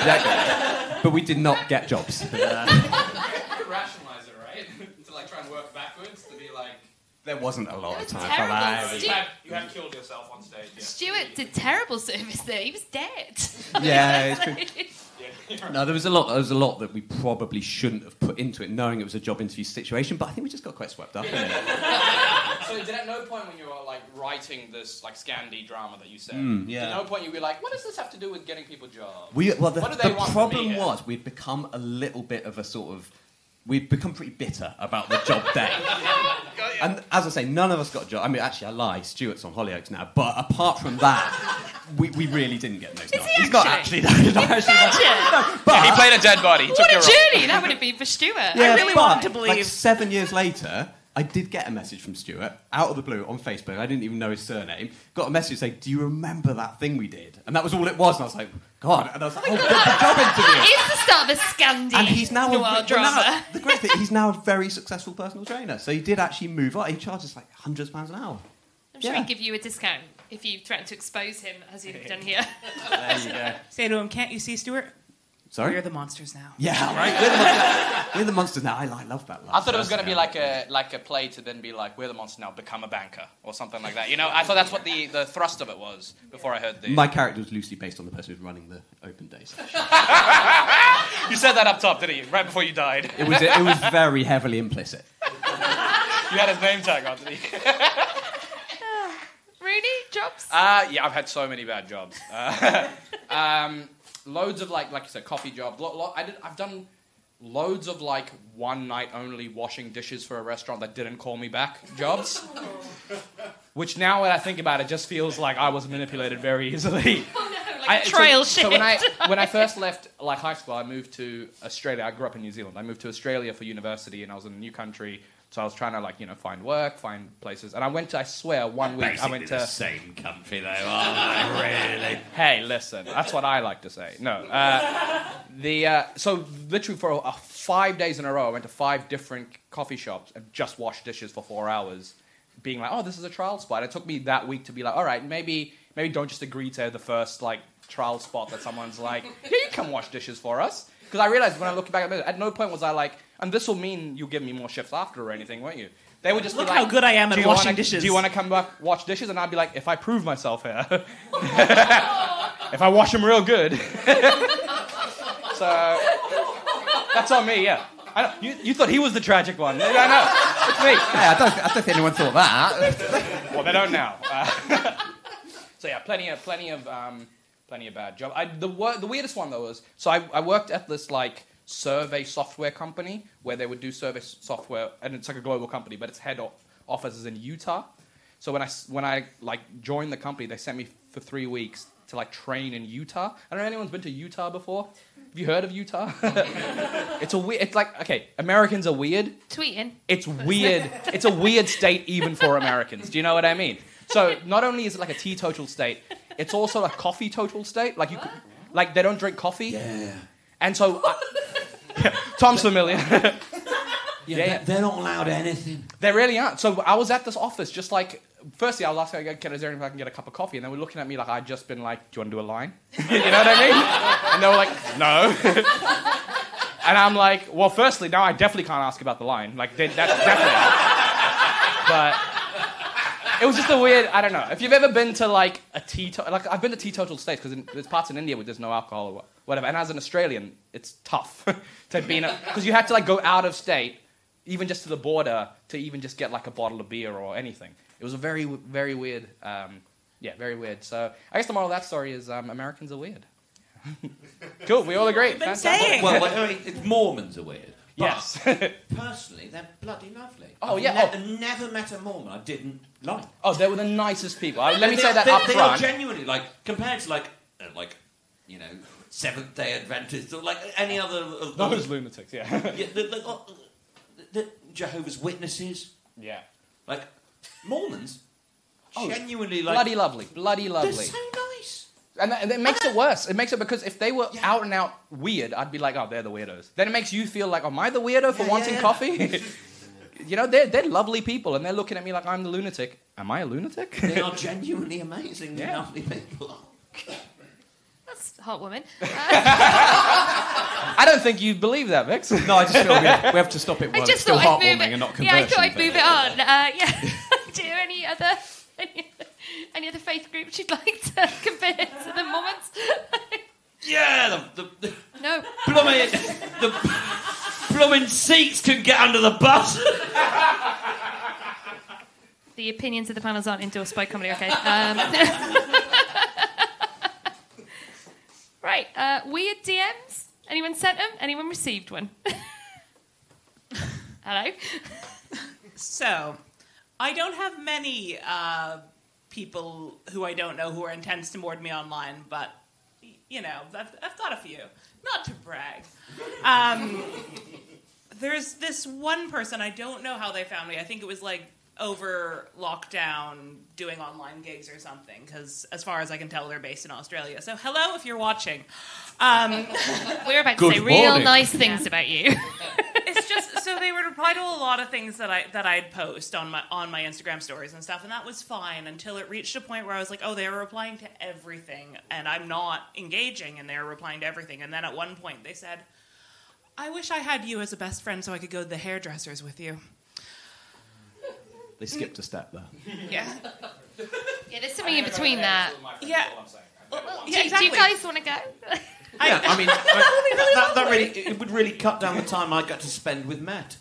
but we did not get jobs. Uh, rationalize it, right? to like try and work backwards to be like. There wasn't a lot of time for that. Stu- You have killed yourself on stage. Yeah. Stuart did terrible service there. He was dead. [LAUGHS] Yeah, it's true. [LAUGHS] No, there was a lot. There was a lot that we probably shouldn't have put into it, knowing it was a job interview situation. But I think we just got quite swept up in it. [LAUGHS] So did at no point when you were like writing this like Scandi drama that you said, Mm, yeah. at no point you were like, what does this have to do with getting people jobs? We, well, the, what do they the want from me problem here? was we'd become a little bit of a sort of. We'd become pretty bitter about the job day. [LAUGHS] And as I say, none of us got a job. I mean, actually, I lie. Stuart's on Hollyoaks now. But apart from that, we, we really didn't get those. Is he He's not actually? actually. No, not actually Imagine. but, Yeah, he played a dead body. He took What a your role. journey that would have been for Stuart. Yeah, I really but, wanted to Like believe. seven years later, I did get a message from Stuart out of the blue on Facebook. I didn't even know his surname. Got a message saying, "Do you remember that thing we did?" And that was all it was. And I was like, "God!" And I was like, "Oh, good, good [LAUGHS] job interview." It's the start of a Scandi And he's now, a, noir well, drama. now the great thing, he's now a [LAUGHS] very successful personal trainer. So he did actually move on. He charges like hundreds of pounds an hour. I'm sure Yeah. he'd give you a discount if you threaten to expose him, as you've done here. [LAUGHS] There you go. Say to him, can't you see Stuart? Sorry. We're the monsters now. Yeah, right. We're the monsters, we're the monsters now. I, I love that. line. I thought it was going to be like a like a play to then be like, we're the monsters now, become a banker or something like that. You know, I thought that's what the, the thrust of it was before I heard the. My character was loosely based on the person who's running the open days. [LAUGHS] you said that up top, didn't you? Right before you died. It was it was very heavily implicit. [LAUGHS] you had his name tag on, didn't you? [LAUGHS] Runi, jobs? Uh, yeah, I've had so many bad jobs. Uh, um, loads of like, like you said, coffee jobs. Lo- lo- I did, I've done loads of like one night only washing dishes for a restaurant that didn't call me back jobs. [LAUGHS] Which now, when I think about it, just feels like I was manipulated very easily. [LAUGHS] Oh, like I- trial so, shit. so when I when I [LAUGHS] first left like high school, I moved to Australia. I grew up in New Zealand. I moved to Australia for university, and I was in a new country. So I was trying to like you know find work, find places, and I went to I swear one week I went to same country, though? [LAUGHS] Really? Hey, listen, that's what I like to say. No, uh, the uh, so literally for uh, five days in a row, I went to five different coffee shops and just washed dishes for four hours, being like, oh, this is a trial spot. It took me that week to be like, all right, maybe maybe don't just agree to the first like trial spot that someone's like, yeah, you come wash dishes for us. Because I realized when I look back at it, at no point was I like, and this will mean you'll give me more shifts after or anything, won't you? They would just Look be like, how good I am at "Do you washing wanna- dishes." Do you want to come back wash dishes? And I'd be like, if I prove myself here, [LAUGHS] if I wash them real good. [LAUGHS] so that's on me, yeah. I know, you, you thought he was the tragic one. I know. it's me. Yeah, I don't, I don't think anyone thought that. well, they don't now. Uh, [LAUGHS] so yeah, plenty of plenty of um, plenty of bad job. I, the wor- the weirdest one though was so I, I worked at this like survey software company where they would do survey s- software, and it's like a global company, but its head o- office is in Utah. So when I s- when I like joined the company, they sent me for three weeks to like train in Utah. I don't know if anyone's been to Utah before. Have you heard of Utah? [LAUGHS] it's a weird. It's like okay, Americans are weird. Tweeting. It's weird. it's a weird state even for Americans. Do you know what I mean? So not only is it like a teetotal state, it's also a coffee total state. Like you, could, like they don't drink coffee. Yeah. And so, I, [LAUGHS] [LAUGHS] Thom's familiar. Yeah, they're, they're not allowed anything. They really aren't. So I was at this office, just like firstly, I was asking, "Can is there anything I can get a cup of coffee?" And they were looking at me like I'd just been like, "Do you want to do a line?" [LAUGHS] you know what I mean? And they were like, "No." and I'm like, "Well, firstly, now I definitely can't ask about the line. Like they, that's definitely." but it was just a weird. I don't know. If you've ever been to like a teetotal, like I've been to teetotal states because there's parts in India where there's no alcohol or whatever. And as an Australian, it's tough [LAUGHS] to be in because you have to like go out of state, even just to the border, to even just get like a bottle of beer or anything. It was a very very weird. Um, yeah, very weird. So I guess the moral of that story is um, Americans are weird. [LAUGHS] cool. We all agree. Been Fantastic. saying. Well, well, I mean, it's Mormons are weird. Yes. [LAUGHS] personally, they're bloody lovely. Oh, I've yeah, ne- never met a Mormon I didn't like. Oh, they were the nicest people. I, let me They- say that they, up they are front. genuinely like compared to like uh, like you know Seventh Day Adventists or like any other of Those lunatics, yeah. [LAUGHS] yeah the, the, uh, the Jehovah's Witnesses. Yeah. Like Mormons, Oh, genuinely like bloody lovely, bloody lovely. They're so nice. And, that, and it makes it worse. It makes it because if they were out and out weird, I'd be like, oh, they're the weirdos. Then it makes you feel like, am I the weirdo for Yeah, wanting yeah. coffee? [LAUGHS] you know, they're, they're lovely people and they're looking at me like I'm the lunatic. Am I a lunatic? They are [LAUGHS] genuinely amazing, Yeah. lovely people. That's a hot woman. [LAUGHS] I don't think you believe that, Vix. No, I just feel we have, we have to stop it I while just it's still thought I'd move it. and not yeah, I conversion. thought I'd move it on. Uh, yeah. Do you any other any, other- any other faith groups you'd [LAUGHS] like to compare to the Mormons? [LAUGHS] Yeah, the, the, the no. blooming the blooming seats can get under the bus. The opinions of the panels aren't endorsed by Comedy Okay. Um, [LAUGHS] right. Uh, weird DMs. Anyone sent them? Anyone received one? Hello. So, I don't have many uh, people who I don't know who are intense to board me online, but you know, I've, I've got a few. Not to brag. Um, there's this one person I don't know how they found me. I think it was like over lockdown doing online gigs or something because as far as i can tell they're based in australia so hello if you're watching um, [LAUGHS] We're about to Good say real nice things about you. [LAUGHS] it's just so they would reply to a lot of things that I that I'd post on my on my Instagram stories and stuff, and that was fine until it reached a point where I was like, oh, they're replying to everything, and I'm not engaging, and they're replying to everything, and then at one point they said, I wish I had you as a best friend so I could go to the hairdressers with you. They skipped a step there. Yeah. Yeah, there's something in between that. Yeah. Well, do, Yeah, do you guys want to go? Yeah, I mean, [LAUGHS] that, that, that really it would really cut down the time I got to spend with Matt.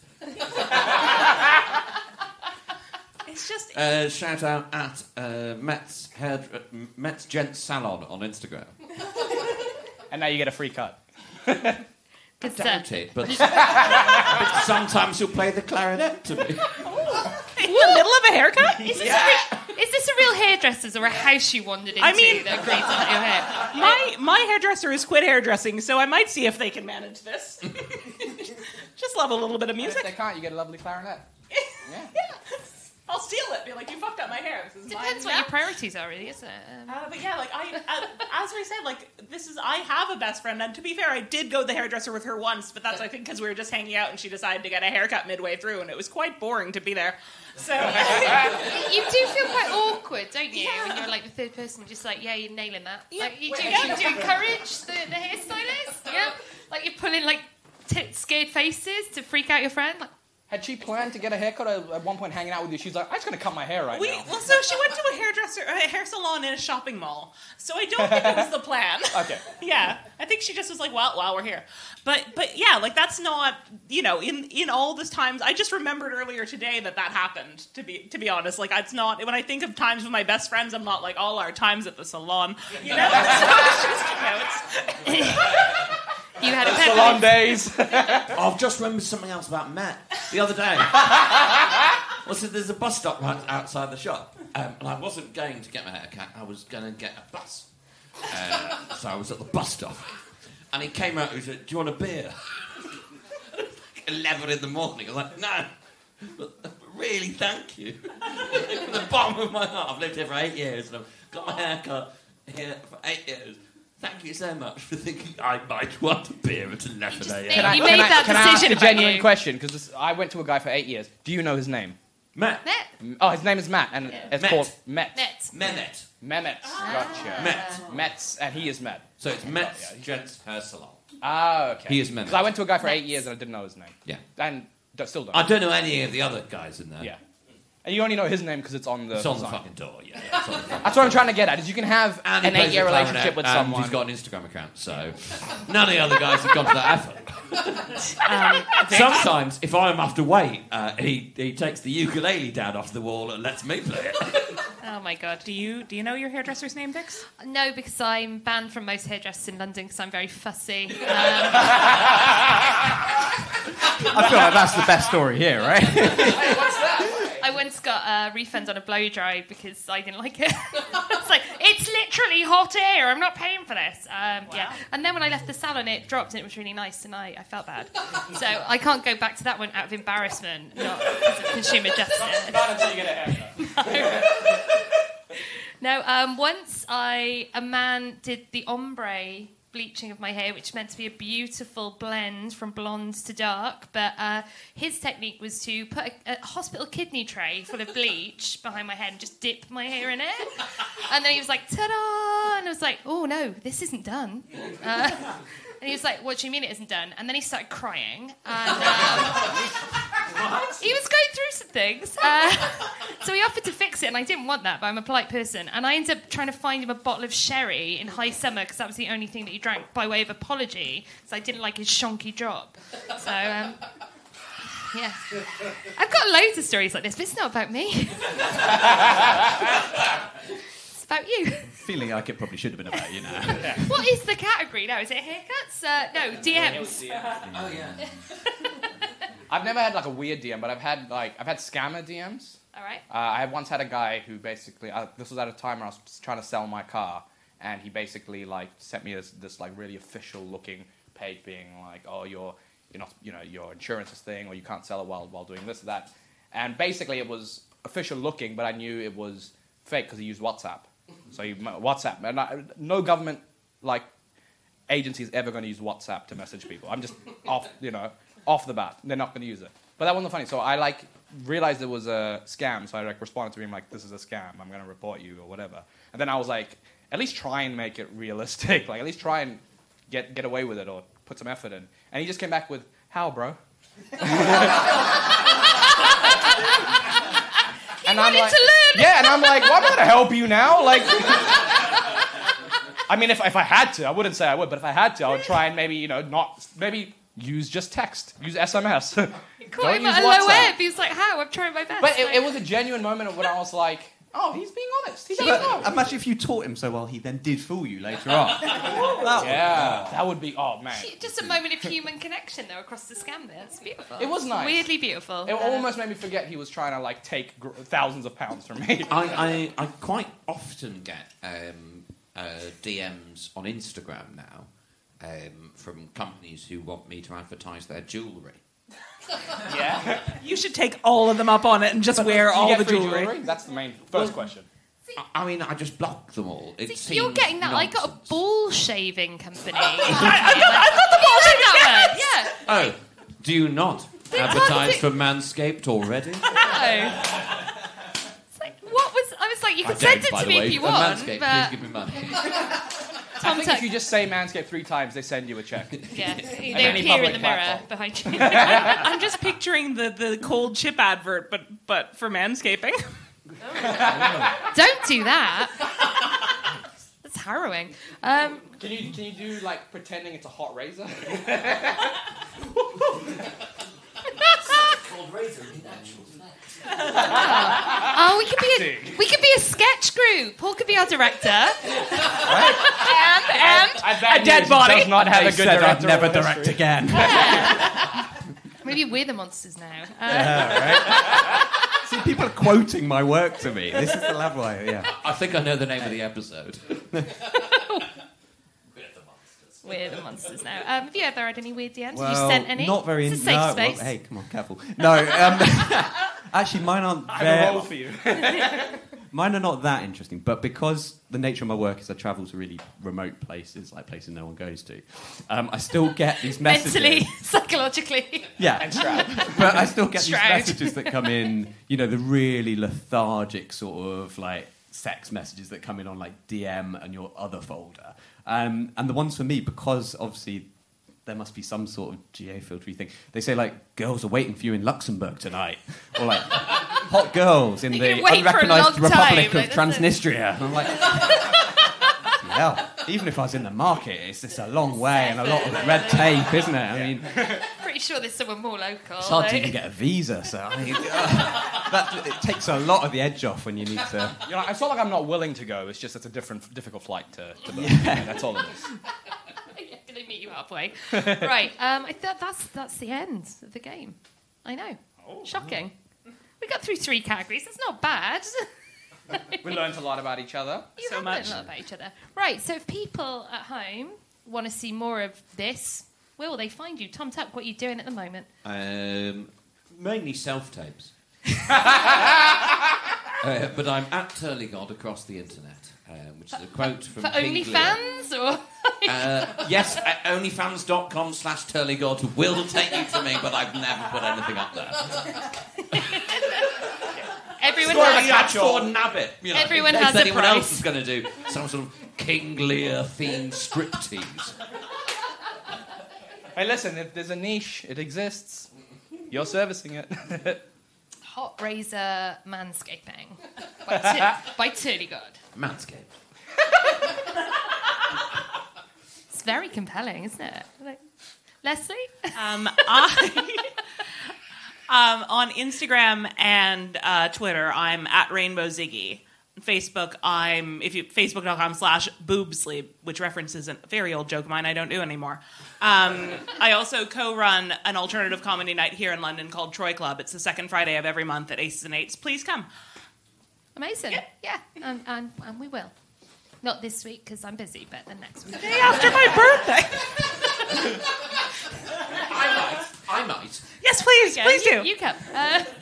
It's just Uh, shout out at uh, Matt's hair, uh, Matt's Gents Salon on Instagram. And now you get a free cut. [LAUGHS] I uh, doubt it, but, [LAUGHS] but sometimes you'll play the clarinet to me. in the middle of a haircut. Is this, a real, is this a real hairdresser's or a house you wandered into I mean- that agreed to cut your hair? My my hairdresser has quit hairdressing, so I might see if they can manage this. [LAUGHS] Just love a little bit of If music. they can't, you get a lovely clarinet. [LAUGHS] Yeah. yeah. I'll steal it. Be like, you fucked up my hair. This is Depends mine what your priorities are, really, isn't it? Um, Uh, but yeah, like I, uh, as we said, like this is I have a best friend, and to be fair, I did go to the hairdresser with her once, but that's I think because we were just hanging out, and she decided to get a haircut midway through, and it was quite boring to be there. So [LAUGHS] [LAUGHS] you do feel quite awkward, don't you? When you're like the third person, just like, yeah, you're nailing that. Like, you do, Yeah. do you encourage the, the hairstylist? Yeah. Like you're pulling like t- scared faces to freak out your friend. Like, Had she planned to get a haircut at at one point hanging out with you? She's like, I'm just gonna cut my hair right We, now. well, so she went to a hairdresser, a hair salon in a shopping mall. So I don't think it was the plan. [LAUGHS] Okay. [LAUGHS] yeah, I think she just was like, "Well, while we're here," but but yeah, like that's not you know in in all this times. I just remembered earlier today that that happened. To be to be honest, like it's not when I think of times with my best friends, I'm not like all our times at the salon. You know, so [LAUGHS] it's just you know it's. You had a pet salon days. [LAUGHS] I've just remembered something else about Matt the other day. [LAUGHS] well, so there's a bus stop right outside the shop, um, and I wasn't going to get my hair cut. I was going to get a bus. Uh, so I was at the bus stop, and he came out and he said, "Do you want a beer?" [LAUGHS] Eleven in the morning. I was like, "No." But really, thank you. From the bottom of my heart, I've lived here for eight years and I've got my hair cut here for eight years. Thank you so much for thinking I might want a beer at 11 a.m. Can I, You can made I- that can I ask decision a genuine you. question? Because I went to a guy for eight years. Do you know his name? Matt. Matt. Oh, his name is Matt, and it's Met. called Met. Met. Mehmet. Mehmet. Gotcha. Met. Met's, and he is Met. So it's Met's Gents Hair Salon. Ah, okay. He is Mehmet. 'Cause I went to a guy for eight years and I didn't know his name. Yeah. And still don't. I don't know any of the other guys in there. Yeah. And you only know his name because it's on the. It's on the fucking door, yeah. yeah, it's on the fucking That's what I'm trying to get at. Is you can have And he an plays eight-year the clarinet, relationship with and someone. He's got an Instagram account, so none of the other guys have gone to that effort. Um, [LAUGHS] Sometimes, if I'm to wait, uh, he he takes the ukulele down off the wall and lets me play it. [LAUGHS] Oh my god. Do you do you know your hairdresser's name, Vix? No, because I'm banned from most hairdressers in London because I'm very fussy. [LAUGHS] Um, I feel like that's the best story here, right? I once got a refund on a blow dry because I didn't like it. [LAUGHS] it's like it's literally hot air. I'm not paying for this. Um, Yeah, and then when I left the salon, it dropped and it was really nice, and I, I felt bad. So I can't go back to that one out of embarrassment, not consumer justice. Not until you get a haircut. [LAUGHS] No, um, once I a man did the ombre bleaching of my hair, which meant to be a beautiful blend from blonde to dark. But uh, his technique was to put a, a hospital kidney tray full of bleach behind my head and just dip my hair in it. And then he was like, "Ta-da!" And I was like, "Oh no, this isn't done." Uh, and he was like, "What do you mean it isn't done?" And then he started crying. And, [LAUGHS] um, he was going through some things. Uh, so he offered to fix it, and I didn't want that, but I'm a polite person. And I ended up trying to find him a bottle of sherry in high summer because that was the only thing that he drank by way of apology, because I didn't like his shonky job. So, um, yeah. I've got loads of stories like this, but it's not about me. [LAUGHS] it's about you. [LAUGHS] Feeling like it probably should have been about you now. [LAUGHS] What is the category now? Is it haircuts? Uh, no, DMs. Oh yeah. [LAUGHS] I've never had like a weird DM, but I've had like I've had scammer DMs. All right. Uh, I had once had a guy who basically uh, this was at a time where I was trying to sell my car, and he basically like sent me this, this like really official looking page, being like, "Oh, your you're not you know your insurance is thing, or you can't sell it while while doing this or that," and basically it was official looking, but I knew it was fake because he used WhatsApp. So he, WhatsApp, and I, no government like agency is ever going to use WhatsApp to message people. I'm just off, you know, off the bat. They're not going to use it. But that wasn't funny. So I like realized it was a scam. So I like responded to him like, "This is a scam. I'm going to report you or whatever." And then I was like, "At least try and make it realistic. [LAUGHS] Like at least try and get get away with it or put some effort in." And he just came back with, "How, bro?" [LAUGHS] and I'm wanted like, to learn. Yeah, and I'm like, well, I'm not to help you now. Like, I mean, if, if I had to, I wouldn't say I would, but if I had to, I would try and maybe, you know, not, maybe use just text, use SMS. [LAUGHS] Caught Don't him use at a low WhatsApp. ebb. He like, "How? I'm trying my best." But it, Like- it was a genuine moment of when I was like, oh, he's being honest. He doesn't know. But imagine if you taught him so well, he then did fool you later on. [LAUGHS] yeah, that would be, oh, man. Just a moment of human connection, though, across the scam there. It's beautiful. It was nice. Weirdly beautiful. It almost made me forget he was trying to, like, take gr- thousands of pounds from me. I, I, I quite often get um, uh, DMs on Instagram now um, from companies who want me to advertise their jewellery. [LAUGHS] yeah. You should take all of them up on it and just wear all the free jewelry. That's the main first question. I, I mean, I just block them all. It See, you're seems getting that. I got a nonsense. ball shaving company. [LAUGHS] I've got the ball shaving that one. Yeah. Oh, do you not advertise for Manscaped already? [LAUGHS] No. It's like, what was? I was like, you I can send don't, it by to the me way. if you Uh, want, Manscaped, but please give me money. I think if you just say Manscaped three times, they send you a check. [LAUGHS] Yeah, they appear in the mirror platform. behind [LAUGHS] you. I'm just picturing the, the cold chip advert, but but for manscaping. [LAUGHS] Don't do that. That's harrowing. Um, Can you can you do like pretending it's a hot razor? Cold razor in actual [LAUGHS] oh, we could be a, we could be a sketch group. Paul could be our director. And and a dead body. Does not have They a good said I'd never direct history. again. [LAUGHS] maybe we're the monsters now. Uh, Yeah, right? [LAUGHS] See, people are quoting my work to me. This is the level I, yeah. I think I know the name of the episode. We're the monsters now. Um, have you ever had any weird DMs? Well, have you sent any? Not very. It's a safe no, well, space. hey, come on, careful. No, um, actually, mine aren't. I have a role for you. [LAUGHS] Mine are not that interesting, but because the nature of my work is I travel to really remote places, like places no one goes to, um, I still get these [LAUGHS] messages. Mentally, psychologically. Yeah. And Stroud. but I still get Stroud. these messages that come in, you know, the really lethargic sort of like sex messages that come in on like DM and your other folder. Um, and the ones for me, because obviously there must be some sort of geo-filtery thing. They say like girls are waiting for you in Luxembourg tonight, or like [LAUGHS] hot girls in the gonna wait for a unrecognised long time, Republic like, of. Transnistria. And I'm like, hell, even if I was in the market, it's just a long way and a lot of red tape, isn't it? I mean. [LAUGHS] Pretty sure there's someone more local. It's hard to eh? even get a visa, so I mean, [LAUGHS] that, it takes a lot of the edge off when you need to. You know, it's not like I'm not willing to go. It's just it's a different, difficult flight to, to book. Yeah. That's all it is. Yeah, gonna meet you halfway. [LAUGHS] right. Um, I thought that's that's the end of the game. I know. Shocking. We got through three categories. That's not bad. [LAUGHS] We learned a lot about each other. You have learned a lot about each other. Right. So if people at home want to see more of this, where will they find you? Thom Tuck, what are you doing at the moment? Um, mainly self tapes. [LAUGHS] uh, but I'm at Turlygod across the internet, um, which is a quote from For King Lear. OnlyFans or? Uh, yes, uh, onlyfans.com slash Turlygod will take you to me, but I've never put anything up there. [LAUGHS] Everyone Sort of has a catch-all. Nabbit, you know, Everyone in case has a anyone else price. is going to do some sort of King Lear themed striptease. Hey, listen, if there's a niche, it exists. You're servicing it. [LAUGHS] Hot razor manscaping by, Tur- by Turlygod. Manscaped. It's very compelling, isn't it? Like, Leslie? Um, I, [LAUGHS] um, on Instagram and uh, Twitter, I'm at Rainbow Ziggy. Facebook, I'm if you facebook.com slash boobsleep, which references a very old joke of mine I don't do anymore. Um, I also co-run an alternative comedy night here in London called Troy Club. It's the second Friday of every month at Aces and Eights. Please come. Amazing. Yeah, and, and, and we will. Not this week because I'm busy, but the next week. The Day after my birthday. I might. I might. Yes, please, Okay, please you, do. You come. Uh, [LAUGHS]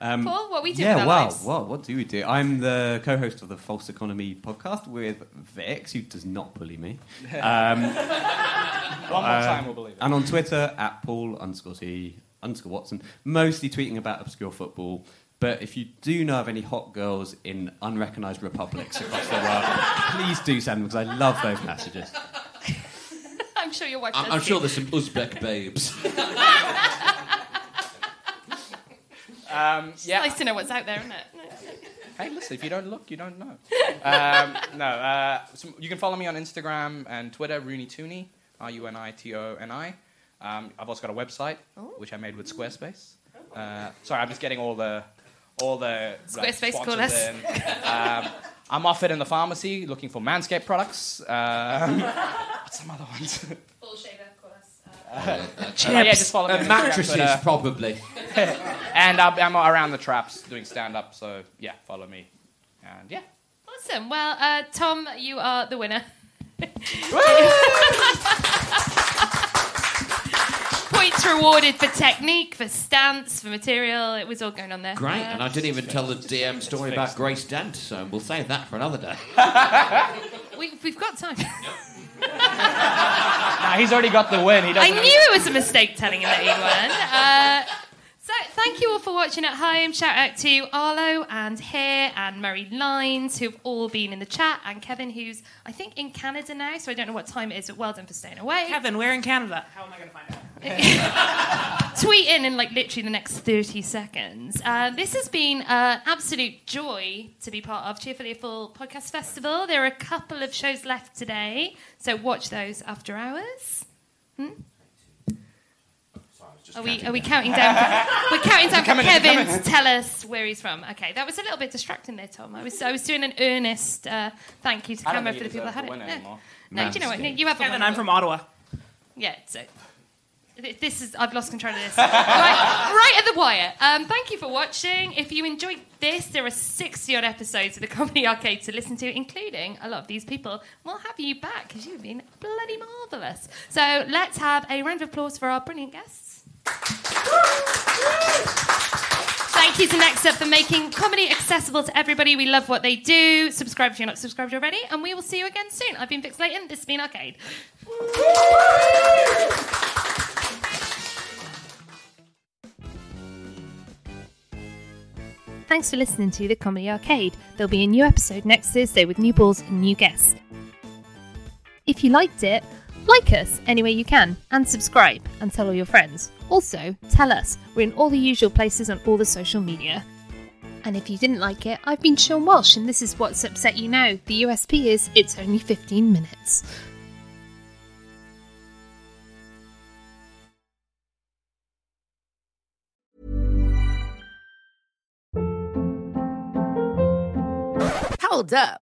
Um, Paul, what we do yeah, with our well, lives? well, what do we do? I'm the co-host of the False Economy podcast with Vix, who does not bully me. [LAUGHS] Um, One more time, we'll believe it. And on Twitter at Paul underscore T underscore Watson, mostly tweeting about obscure football. But if you do know of any hot girls in unrecognised republics across the world, please do send them because I love those messages. [LAUGHS] I'm sure your wife I'm, I'm sure there's some Uzbek babes. [LAUGHS] Um, yeah. Nice to know what's out there, isn't it? Hey, listen, if you don't look, you don't know. Um, [LAUGHS] no, uh, so you can follow me on Instagram and Twitter, Runi Toni, R U N I T O N I. Um, I've also got a website, which I made with Squarespace. Uh, sorry, I'm just getting all the all the like, Squarespace, sponsors call us. in. Um, I'm off it in the pharmacy looking for Manscaped products. Um, what's [LAUGHS] some other ones? Full shaver, of course. Uh, yeah, just follow me Uh, on Instagram, mattresses, Twitter. probably. [LAUGHS] and I'm, I'm around the traps doing stand up, so yeah, follow me. And yeah. Awesome. Well, uh, Thom, you are the winner. [LAUGHS] Points rewarded for technique, for stance, for material. It was all going on there. Great, and I didn't even tell the DM story about Grace Dent, so we'll save that for another day. [LAUGHS] we, we've got time. Nah, he's already got the win. He I doesn't knew it was a mistake telling him that he won. Uh, so, thank you all for watching at home. Shout out to Arlo and Here and Murray Lines, who've all been in the chat, and Kevin, who's, I think, in Canada now, so I don't know what time it is, but well done for staying away. Kevin, we're in Canada? How am I going to find out? [LAUGHS] Tweet in in like literally the next 30 seconds. Uh, this has been an absolute joy to be part of Cheerful Earful Podcast Festival. There are a couple of shows left today, so watch those after hours. Hmm? Are we, are we counting down? For, [LAUGHS] we're counting down for Kevin to tell us where he's from. Okay, that was a little bit distracting there, Thom. I was, I was doing an earnest uh, thank you to I don't camera for the people that had it. win No. No, do you know what? No, you have a Kevin. I'm from Ottawa. Yeah, so this is I've lost control of this. [LAUGHS] right, right at the wire. Um, thank you for watching. If you enjoyed this, there are 60 odd episodes of the Comedy Arcade to listen to, including a lot of these people. We'll have you back because you've been bloody marvellous. So let's have a round of applause for our brilliant guests. Thank you to Next Up for making comedy accessible to everybody. We love what they do. Subscribe if you're not subscribed already, and we will see you again soon. I've been Vix Leyton. This has been Arcade. Thanks for listening to The Comedy Arcade. There'll be a new episode next Thursday with new balls and new guests. If you liked it, like us any way you can and subscribe and tell all your friends. Also, tell us. We're in all the usual places on all the social media. And if you didn't like it, I've been Sean Walsh and this is what's upset you now. The USP is it's only 15 minutes. Hold up.